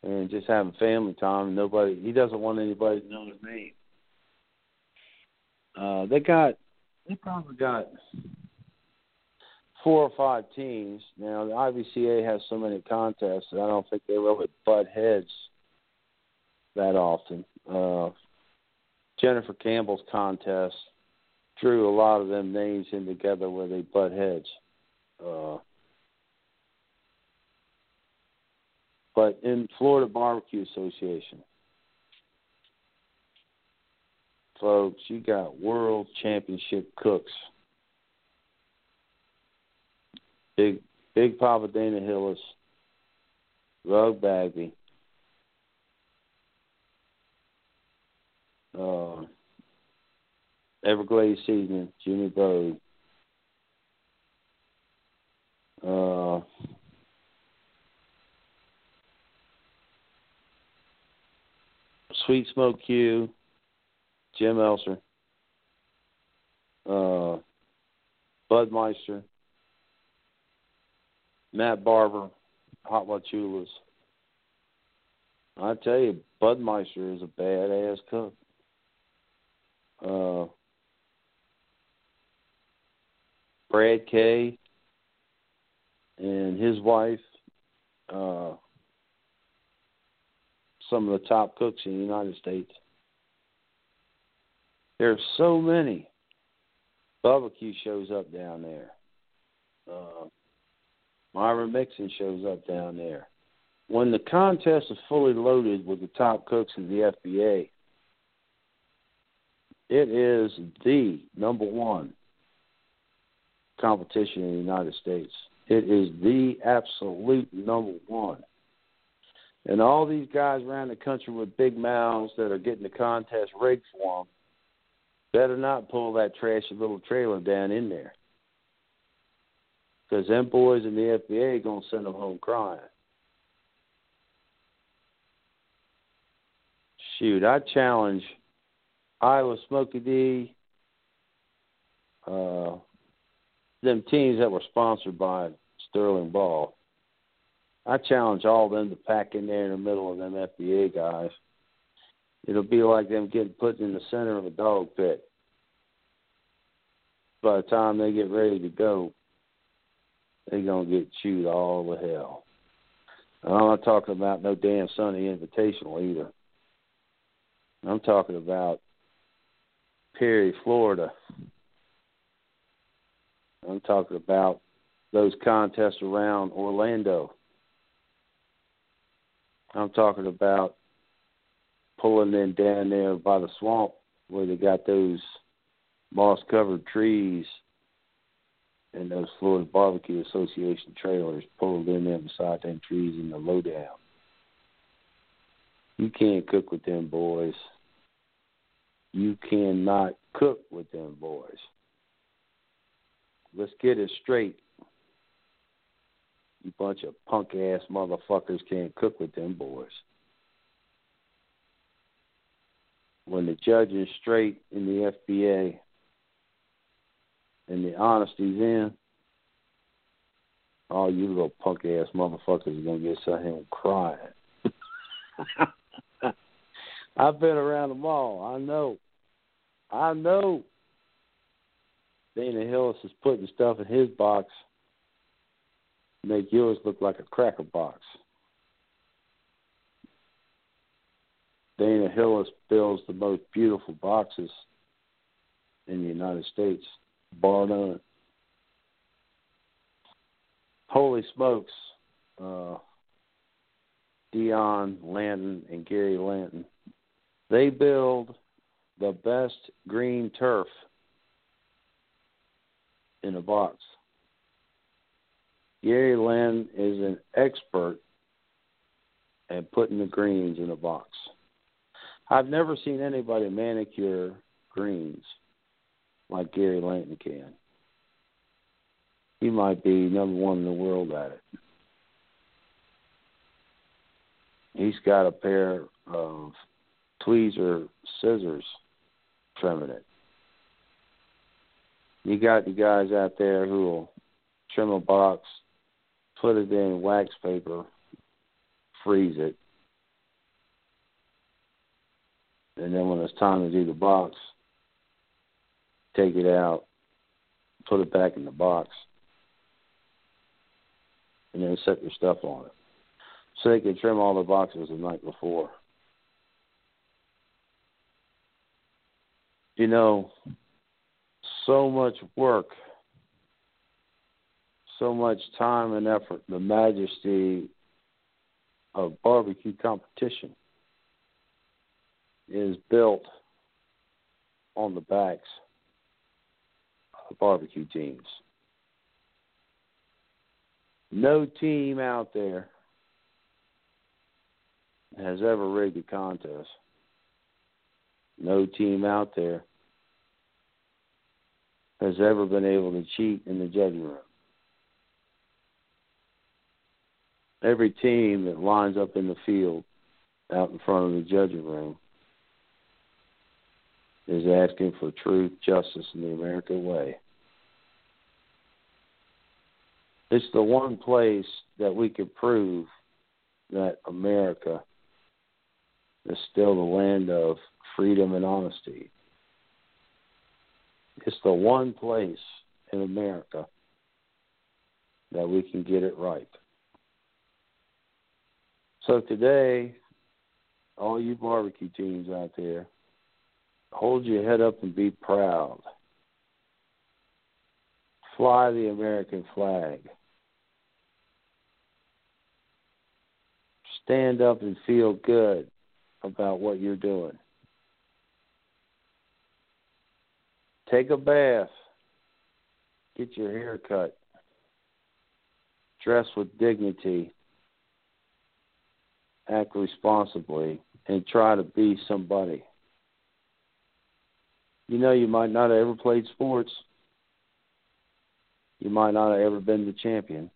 and just having family time. Nobody, he doesn't want anybody to know his name. Uh, they got, they probably got four or five teams. Now the IBCA has so many contests that I don't think they really butt heads that often. Uh, Jennifer Campbell's contest drew a lot of them names in together where they butt heads. Uh, but in Florida Barbecue Association, folks, you got world championship cooks. Big Big Papa Dana Hillis, Rug Bagby, uh, Everglades Seasoning, Jimmy Brode, uh, Sweet Smoke Q, Jim Elser, uh, Budmeister, Matt Barber, Hot Chulas. I tell you, Budmeister is a badass cook. Uh, Brad Kay and his wife, uh, some of the top cooks in the United States. There's so many. Barbecue shows up down there. Uh, Mixon shows up down there. When the contest is fully loaded with the top cooks in the FBA, it is the number one competition in the United States. It is the absolute number one. And all these guys around the country with big mouths that are getting the contest rigged for them better not pull that trashy little trailer down in there. Because them boys in the FBA going to send them home crying. Shoot, I challenge – Iowa Smoky D, uh, them teams that were sponsored by Sterling Ball. I challenge all of them to pack in there in the middle of them FBA guys. It'll be like them getting put in the center of a dog pit. By the time they get ready to go, they're gonna get chewed all the hell. And I'm not talking about no damn Sunday Invitational either. I'm talking about Perry, Florida. I'm talking about those contests around Orlando. I'm talking about pulling in down there by the swamp where they got those moss covered trees and those Florida Barbecue Association trailers pulled in there beside them trees in the lowdown. You can't cook with them boys you cannot cook with them boys. Let's get it straight. You bunch of punk ass motherfuckers can't cook with them boys. When the judge is straight in the FBA and the honesty's in, all you little punk ass motherfuckers are gonna get sent home crying. I've been around them all. I know. I know Dana Hillis is putting stuff in his box to make yours look like a cracker box. Dana Hillis builds the most beautiful boxes in the United States, bar none. holy smokes, uh, Dion Lanton and Gary Lanton, they build the best green turf in a box. Gary Lynn is an expert at putting the greens in a box. I've never seen anybody manicure greens like Gary Lanton can. He might be number one in the world at it. He's got a pair of tweezer scissors trimming it. You got the guys out there who will trim a box, put it in wax paper, freeze it, and then when it's time to do the box, take it out, put it back in the box, and then set your stuff on it. So they can trim all the boxes the night before. You know, so much work, so much time and effort, the majesty of barbecue competition is built on the backs of barbecue teams. No team out there has ever rigged a contest. No team out there has ever been able to cheat in the judging room. Every team that lines up in the field out in front of the judging room is asking for truth, justice, and the American way. It's the one place that we can prove that America is still the land of freedom and honesty. It's the one place in America that we can get it right. So today, all you barbecue teams out there, hold your head up and be proud. Fly the American flag. Stand up and feel good about what you're doing. Take a bath. Get your hair cut. Dress with dignity. Act responsibly and try to be somebody. You know, you might not have ever played sports. You might not have ever been the champion.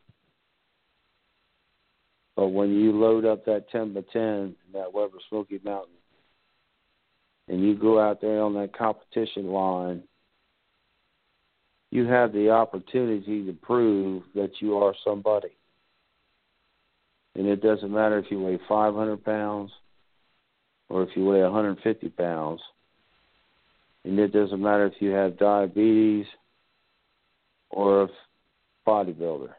But when you load up that 10 by 10 in that Weber Smokey Mountain, and you go out there on that competition line, you have the opportunity to prove that you are somebody. And it doesn't matter if you weigh 500 pounds or if you weigh 150 pounds. And it doesn't matter if you have diabetes or a bodybuilder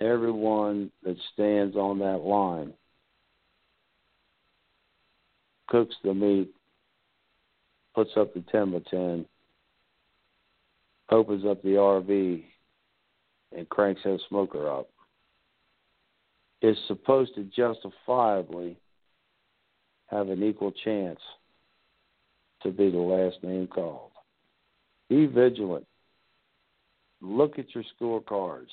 everyone that stands on that line cooks the meat, puts up the 10 by 10, opens up the RV, and cranks that smoker up, is supposed to justifiably have an equal chance to be the last name called. Be vigilant. Look at your scorecards.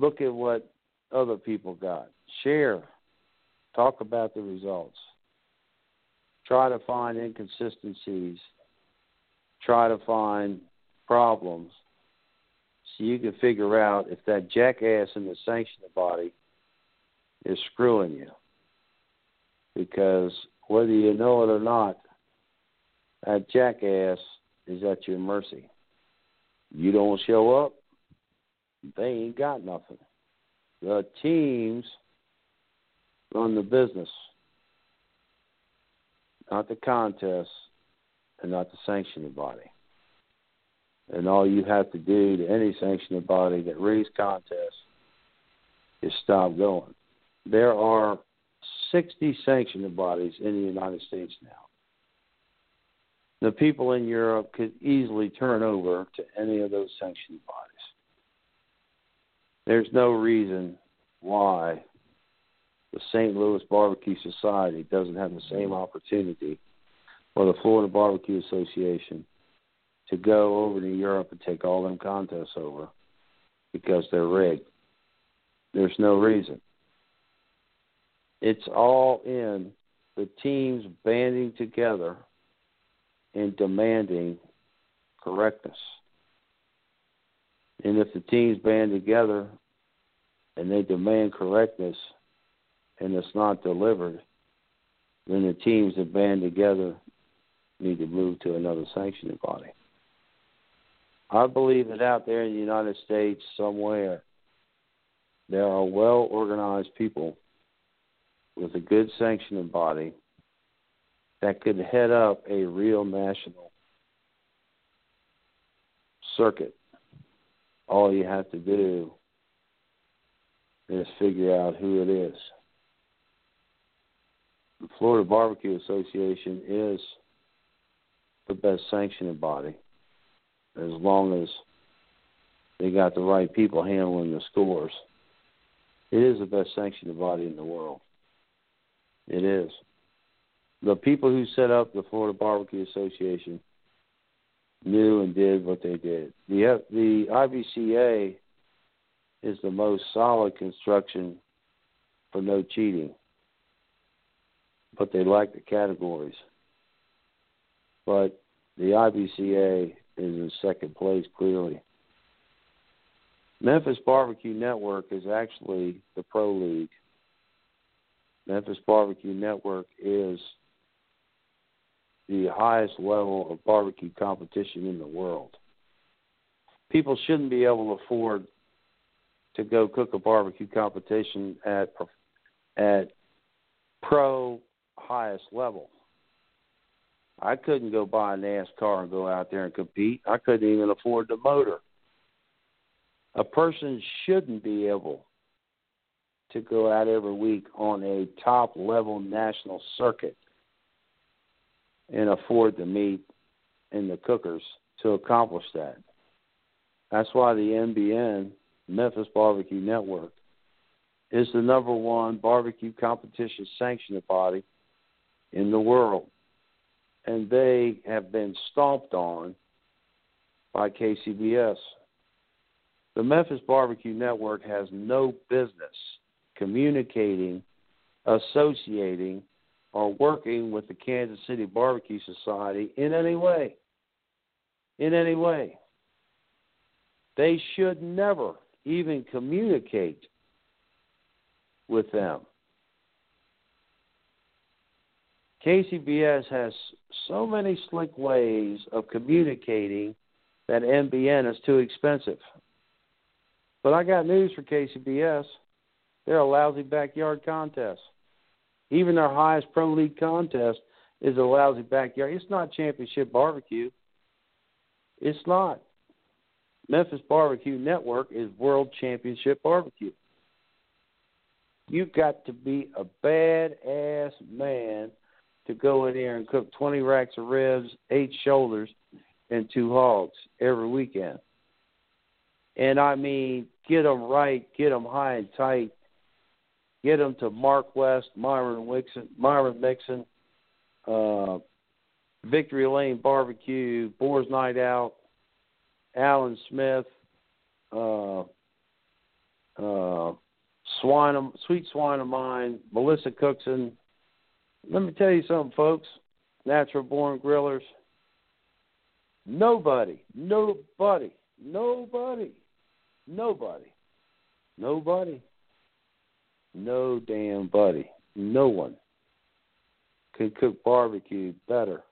Look at what other people got. Share. Talk about the results. Try to find inconsistencies. Try to find problems so you can figure out if that jackass in the sanctioning body is screwing you. Because whether you know it or not, that jackass is at your mercy. You don't show up, they ain't got nothing. The teams run the business, not the contest, and not the sanctioning body. And all you have to do to any sanctioning body that reads contests is stop going. There are 60 sanctioning bodies in the United States now. the people in Europe could easily turn over to any of those sanctioned bodies. There's no reason why the St. Louis Barbecue Society doesn't have the same mm-hmm. opportunity, or the Florida Barbecue Association, to go over to Europe and take all them contests over because they're rigged. There's no reason. It's all in the teams banding together and demanding correctness. And if the teams band together and they demand correctness and it's not delivered, then the teams that band together need to move to another sanctioning body. I believe that out there in the United States somewhere there are well organized people with a good sanctioning body that could head up a real national circuit. All you have to do is figure out who it is. The Florida Barbecue Association is the best sanctioning body as long as they got the right people handling the scores. It is the best sanctioning body in the world. It is. The people who set up the Florida Barbecue Association knew and did what they did. The the IBCA is the most solid construction for no cheating, but they lack the categories. But the IBCA is in second place clearly. Memphis Barbecue Network is actually the pro league. Memphis Barbecue Network is the highest level of barbecue competition in the world. People shouldn't be able to afford to go cook a barbecue competition at at pro highest level. I couldn't go buy a NASCAR and go out there and compete. I couldn't even afford the motor. A person shouldn't be able to go out every week on a top level national circuit and afford the meat and the cookers to accomplish that. That's why the MBN, Memphis Barbecue Network, is the number one barbecue competition sanctioning body in the world. And they have been stomped on by KCBS. The Memphis Barbecue Network has no business communicating, associating, or working with the Kansas City Barbecue Society in any way. In any way. They should never even communicate with them. KCBS has so many slick ways of communicating that MBN is too expensive. But I got news for KCBS. They're a lousy backyard contest. Even their highest pro league contest is a lousy backyard. It's not championship barbecue. It's not. Memphis Barbecue Network is world championship barbecue. You've got to be a bad ass man to go in there and cook 20 racks of ribs, eight shoulders, and two hogs every weekend. And I mean, get them right, get them high and tight, get them to Mark West, Myron Wixon, Myron Mixon, uh, Victory Lane Barbecue, Boars Night Out, Alan Smith, uh, uh, Swine, Sweet Swine of Mine, Melissa Cookson. Let me tell you something, folks. Natural Born Grillers. Nobody, nobody, nobody, nobody, nobody no damn buddy, no one can cook barbecue better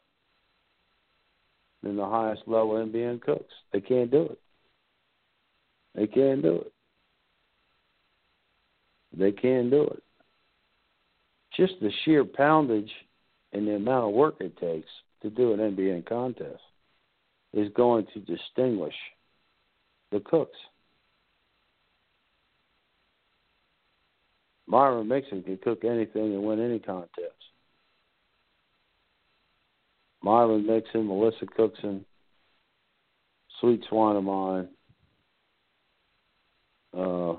than the highest level MBN cooks. They can't do it. They can't do it. They can't do it. Just the sheer poundage and the amount of work it takes to do an MBN contest is going to distinguish the cooks. Myron Mixon can cook anything and win any contest. Marlon Nixon, Melissa Cookson, Sweet Swan of Mine, uh,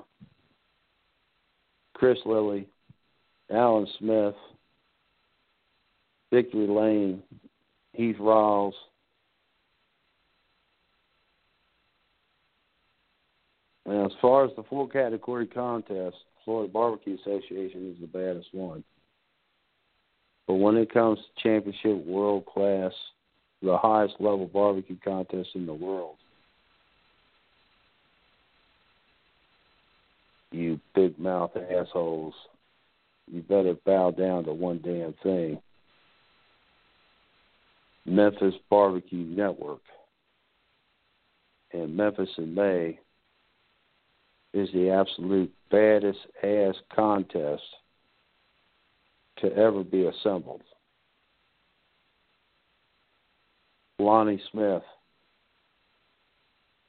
Chris Lilly, Alan Smith, Victory Lane, Heath Riles. And as far as the full category contest, Florida Barbecue Association is the baddest one. But when it comes to championship world class, the highest level barbecue contest in the world, you big mouth assholes, you better bow down to one damn thing. Memphis Barbecue Network. And Memphis in May is the absolute baddest ass contest to ever be assembled. Lonnie Smith.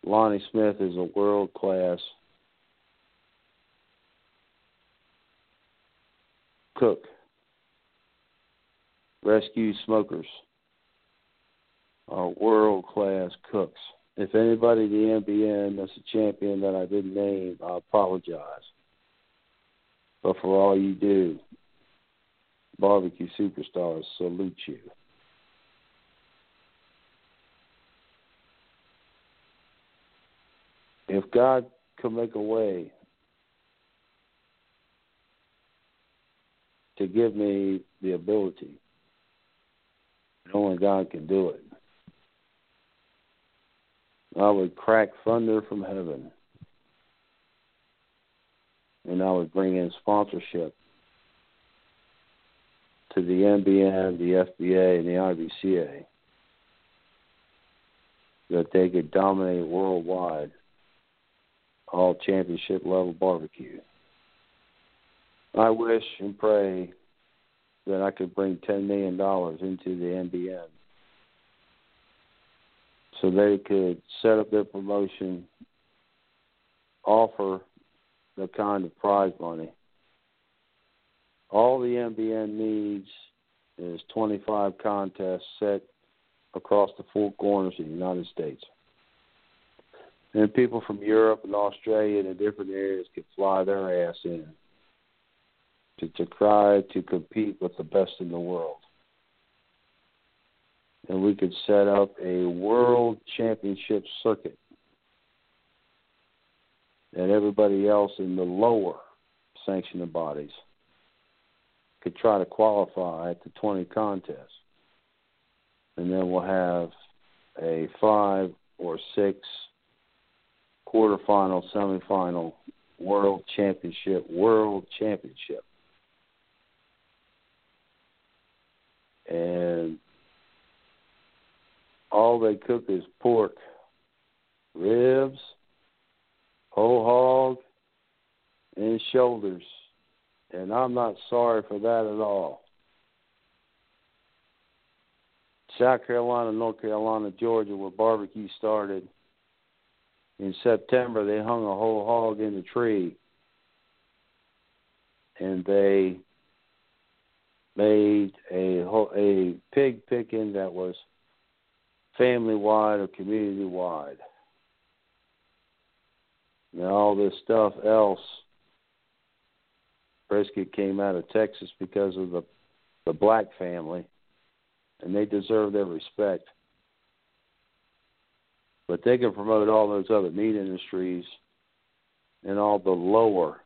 Lonnie Smith is a world class cook. Rescue smokers are world class cooks. If anybody the MBN that's a champion that I didn't name, I apologize. But for all you do, barbecue superstars salute you. If God could make a way to give me the ability, only God can do it. I would crack thunder from heaven. And I would bring in sponsorship to the MBN, the FBA, and the IBCA that they could dominate worldwide all championship level barbecue. I wish and pray that I could bring $10 million into the MBN so they could set up their promotion, offer the kind of prize money. All the MBN needs is 25 contests set across the four corners of the United States. And people from Europe and Australia and different areas could fly their ass in to, to try to compete with the best in the world and we could set up a world championship circuit and everybody else in the lower sanctioning bodies could try to qualify at the 20 contests. And then we'll have a five or six quarterfinal, semifinal world championship, world championship. And all they cook is pork, ribs, whole hog, and shoulders. And I'm not sorry for that at all. South Carolina, North Carolina, Georgia, where barbecue started. In September, they hung a whole hog in the tree, and they made a a pig picking that was family wide or community wide. Now all this stuff else brisket came out of Texas because of the the black family and they deserve their respect. But they can promote all those other meat industries and all the lower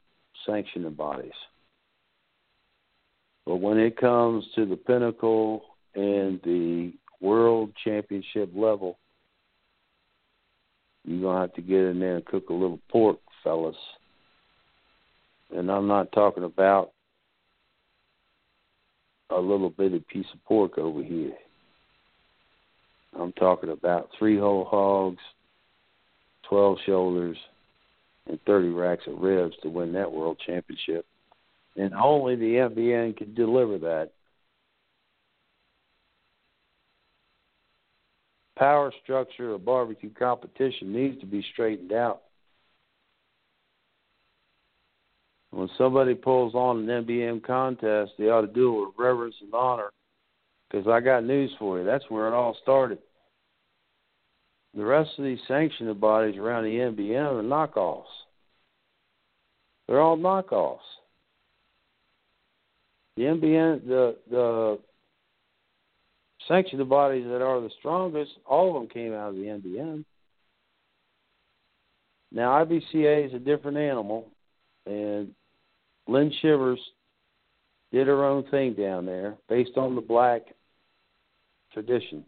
sanctioning bodies. But when it comes to the pinnacle and the world championship level, you're gonna have to get in there and cook a little pork, fellas. And I'm not talking about a little bitty piece of pork over here. I'm talking about three whole hogs, twelve shoulders, and thirty racks of ribs to win that world championship. And only the MBN can deliver that. power structure of barbecue competition needs to be straightened out. When somebody pulls on an MBN contest, they ought to do it with reverence and honor Because I got news for you. That's where it all started. The rest of these sanctioned bodies around the MBN are knockoffs. They're all knockoffs. The MBN, the the sanctioned bodies that are the strongest, all of them came out of the MBN. Now IBCA is a different animal, and Lynn Shivers did her own thing down there based on the black tradition,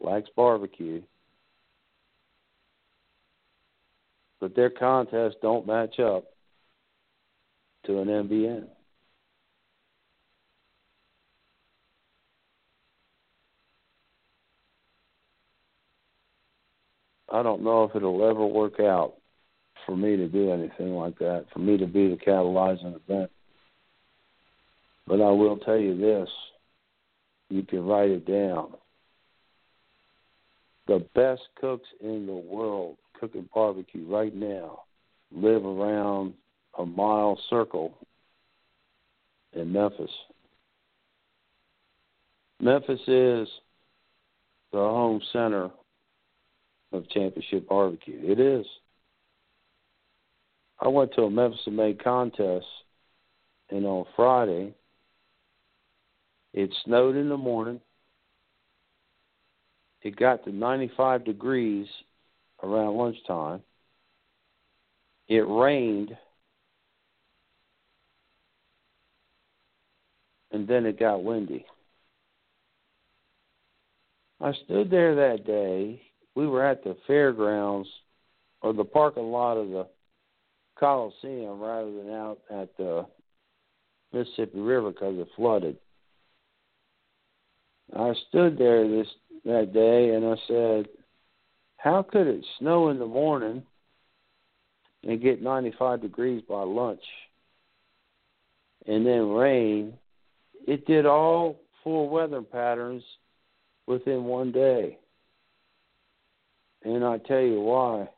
Black's barbecue. But their contests don't match up to an MBN. I don't know if it'll ever work out for me to do anything like that, for me to be the catalyzing event. But I will tell you this you can write it down. The best cooks in the world cooking barbecue right now live around a mile circle in Memphis. Memphis is the home center of Championship Barbecue. It is. I went to a Memphis in May contest, and on Friday, it snowed in the morning. It got to 95 degrees around lunchtime. It rained. And then it got windy. I stood there that day we were at the fairgrounds or the parking lot of the Coliseum rather than out at the Mississippi River because it flooded. I stood there this that day and I said, "How could it snow in the morning and get 95 degrees by lunch, and then rain? It did all four weather patterns within one day." And I tell you why.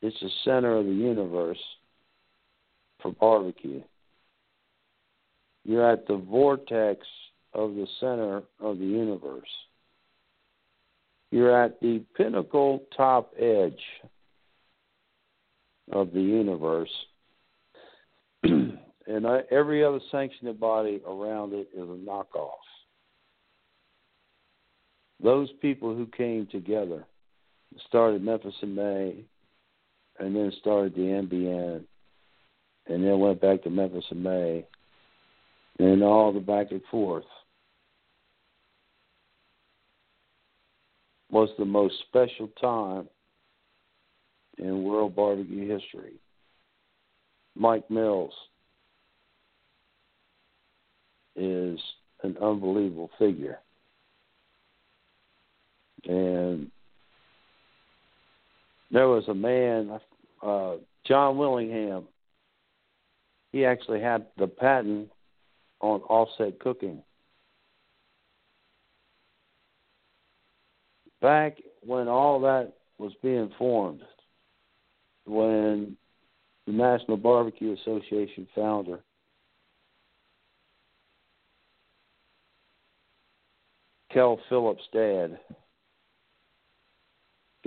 It's the center of the universe for barbecue. You're at the vortex of the center of the universe. You're at the pinnacle top edge of the universe. and every other sanctioned body around it is a knockoff those people who came together started Memphis in May, and then started the MBN, and then went back to Memphis in May, and all the back and forth was the most special time in world barbecue history. Mike Mills is an unbelievable figure and there was a man, uh, John Willingham. He actually had the patent on offset cooking. Back when all that was being formed, when the National Barbecue Association founder Kel Phillips' dad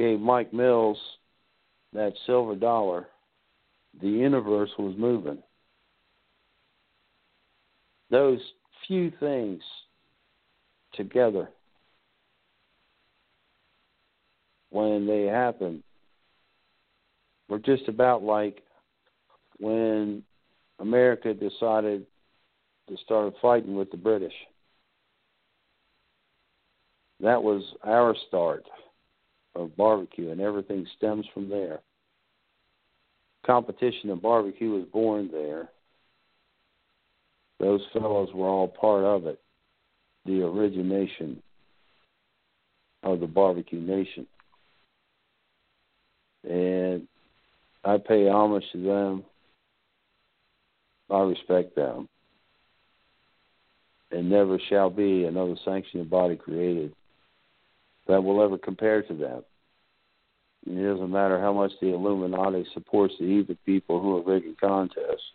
gave Mike Mills that silver dollar, the universe was moving. Those few things together, when they happened, were just about like when America decided to start fighting with the British. That was our start of barbecue, and everything stems from there. Competition in barbecue was born there. Those fellows were all part of it, the origination of the barbecue nation. And I pay homage to them. I respect them. And never shall be another sanctioning body created that will ever compare to that. It doesn't matter how much the Illuminati supports the evil people who are rigging contests.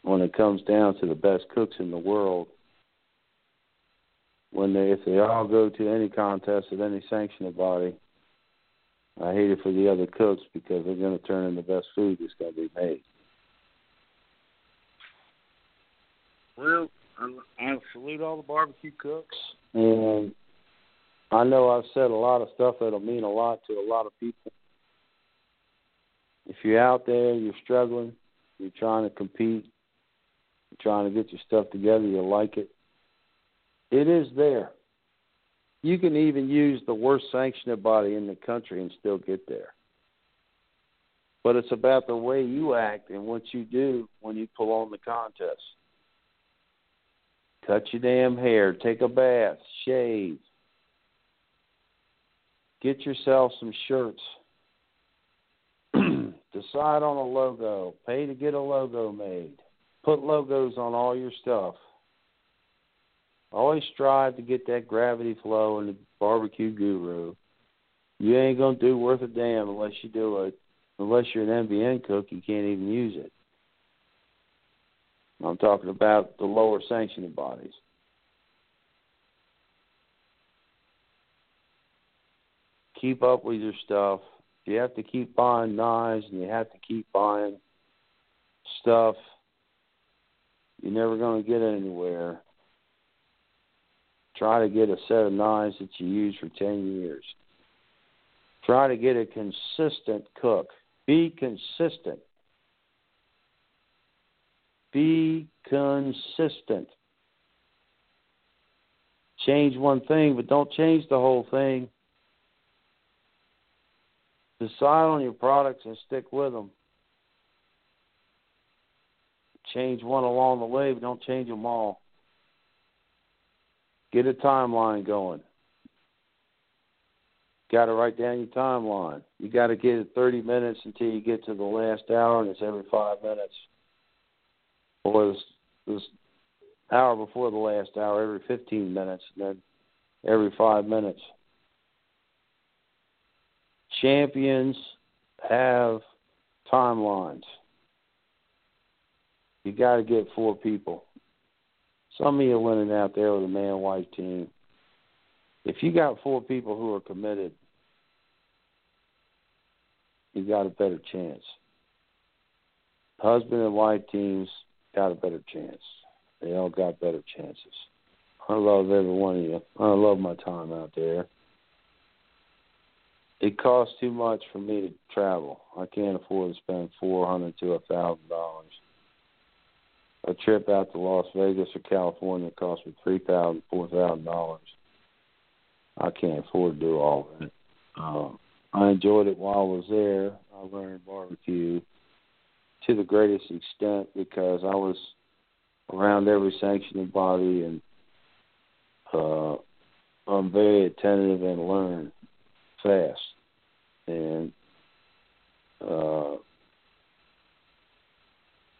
when it comes down to the best cooks in the world, when they if they all go to any contest at any sanctioned body, I hate it for the other cooks because they're going to turn in the best food that's going to be made. Well, I, I salute all the barbecue cooks. And I know I've said a lot of stuff that'll mean a lot to a lot of people. If you're out there, you're struggling, you're trying to compete, you're trying to get your stuff together, you like it, it is there. You can even use the worst sanctioned body in the country and still get there. But it's about the way you act and what you do when you pull on the contest. Cut your damn hair, take a bath, shave, get yourself some shirts. Decide on a logo. Pay to get a logo made. Put logos on all your stuff. Always strive to get that gravity flow in the barbecue guru. You ain't gonna do worth a damn unless you do it. Unless you're an MBN cook, you can't even use it. I'm talking about the lower sanctioning bodies. Keep up with your stuff. You have to keep buying knives and you have to keep buying stuff. You're never going to get anywhere Try to get a set of knives that you use for 10 years. Try to get a consistent cook. Be consistent. Be consistent. Change one thing, but don't change the whole thing. Decide on your products and stick with them. Change one along the way, but don't change them all. Get a timeline going. Got to write down your timeline. You got to get it 30 minutes until you get to the last hour, and it's every five minutes. Or this, this hour before the last hour, every 15 minutes, and then every five minutes. Champions have timelines. You got to get four people. Some of you winning out there with a man wife team. If you got four people who are committed, you got a better chance. Husband and wife teams got a better chance. They all got better chances. I love every one of you. I love my time out there. It costs too much for me to travel. I can't afford to spend four hundred to a thousand dollars a trip out to Las Vegas or California cost me three thousand, four thousand dollars. I can't afford to do all that. Um, I enjoyed it while I was there. I learned barbecue to the greatest extent because I was around every sanctioning body and uh I'm very attentive and learn fast. And uh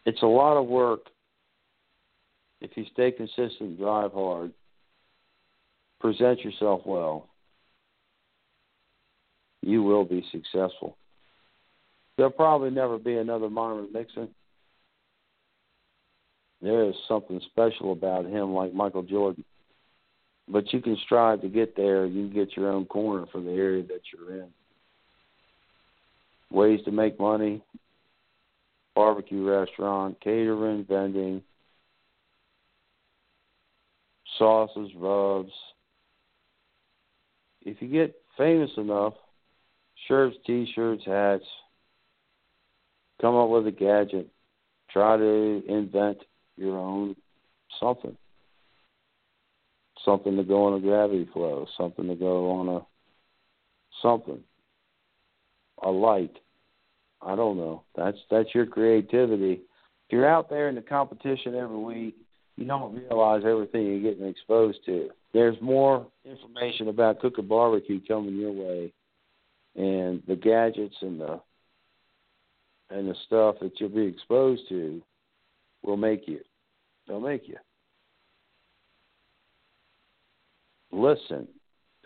it's a lot of work if you stay consistent, drive hard, present yourself well, you will be successful. There'll probably never be another Myron Mixon. There is something special about him, like Michael Jordan. But you can strive to get there. You get your own corner for the area that you're in. Ways to make money barbecue restaurant, catering, vending, sauces, rubs. If you get famous enough, shirts, t-shirts, hats, come up with a gadget. Try to invent your own something. Something to go on a gravity flow, something to go on a something. A light. I don't know. That's that's your creativity. If you're out there in the competition every week, you don't realize everything you're getting exposed to. There's more information about cooking barbecue coming your way, and the gadgets and the and the stuff that you'll be exposed to will make you. They'll make you. Listen,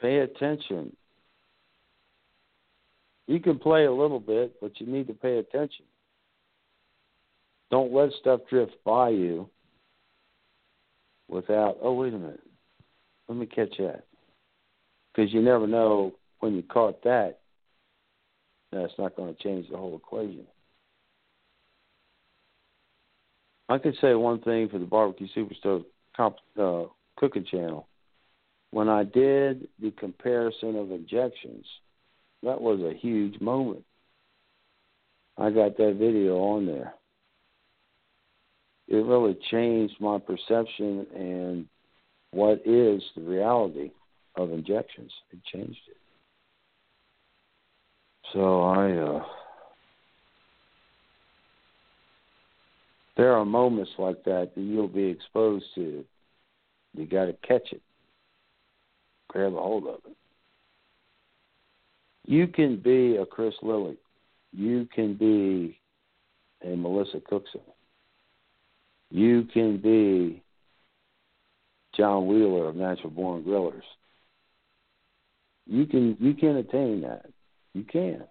pay attention. You can play a little bit, but you need to pay attention. don't let stuff drift by you without. Oh, wait a minute. Let me catch that. Because you never know when you caught that. That's not going to change the whole equation. I could say one thing for the barbecue superstar comp, uh, cooking channel. When I did the comparison of injections, that was a huge moment. I got that video on there. It really changed my perception and what is the reality of injections. It changed it. So I uh there are moments like that that you'll be exposed to. You got to catch it, grab a hold of it. You can be a Chris Lilly. You can be a Melissa Cookson. You can be John Wheeler of Natural Born Grillers. You can you can attain that. You can.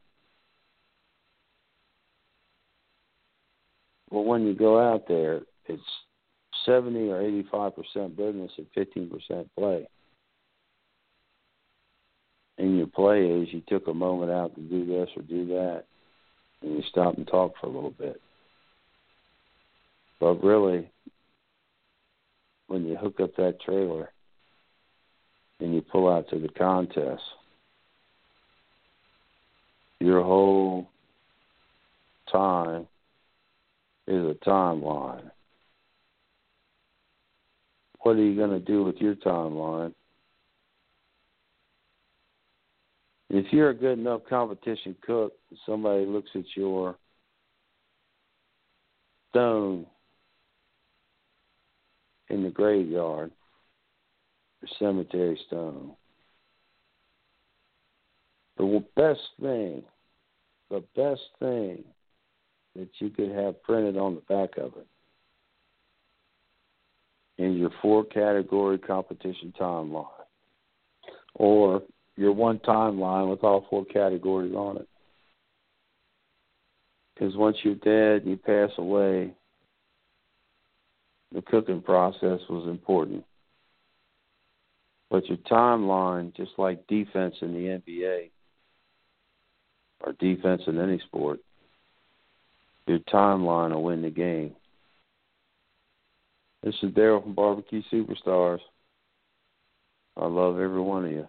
Well, when you go out there, it's 70 or 85% business and 15% play. And your play is you took a moment out to do this or do that, and you stop and talk for a little bit. But really, when you hook up that trailer and you pull out to the contest, your whole time is a timeline. What are you going to do with your timeline? If you're a good enough competition cook, somebody looks at your stone in the graveyard, the cemetery stone. The best thing, the best thing that you could have printed on the back of it in your four category competition timeline or your one timeline with all four categories on it. Because once you're dead and you pass away, the cooking process was important. But your timeline, just like defense in the NBA or defense in any sport, your timeline will win the game. This is Daryl from Barbecue Superstars. I love every one of you.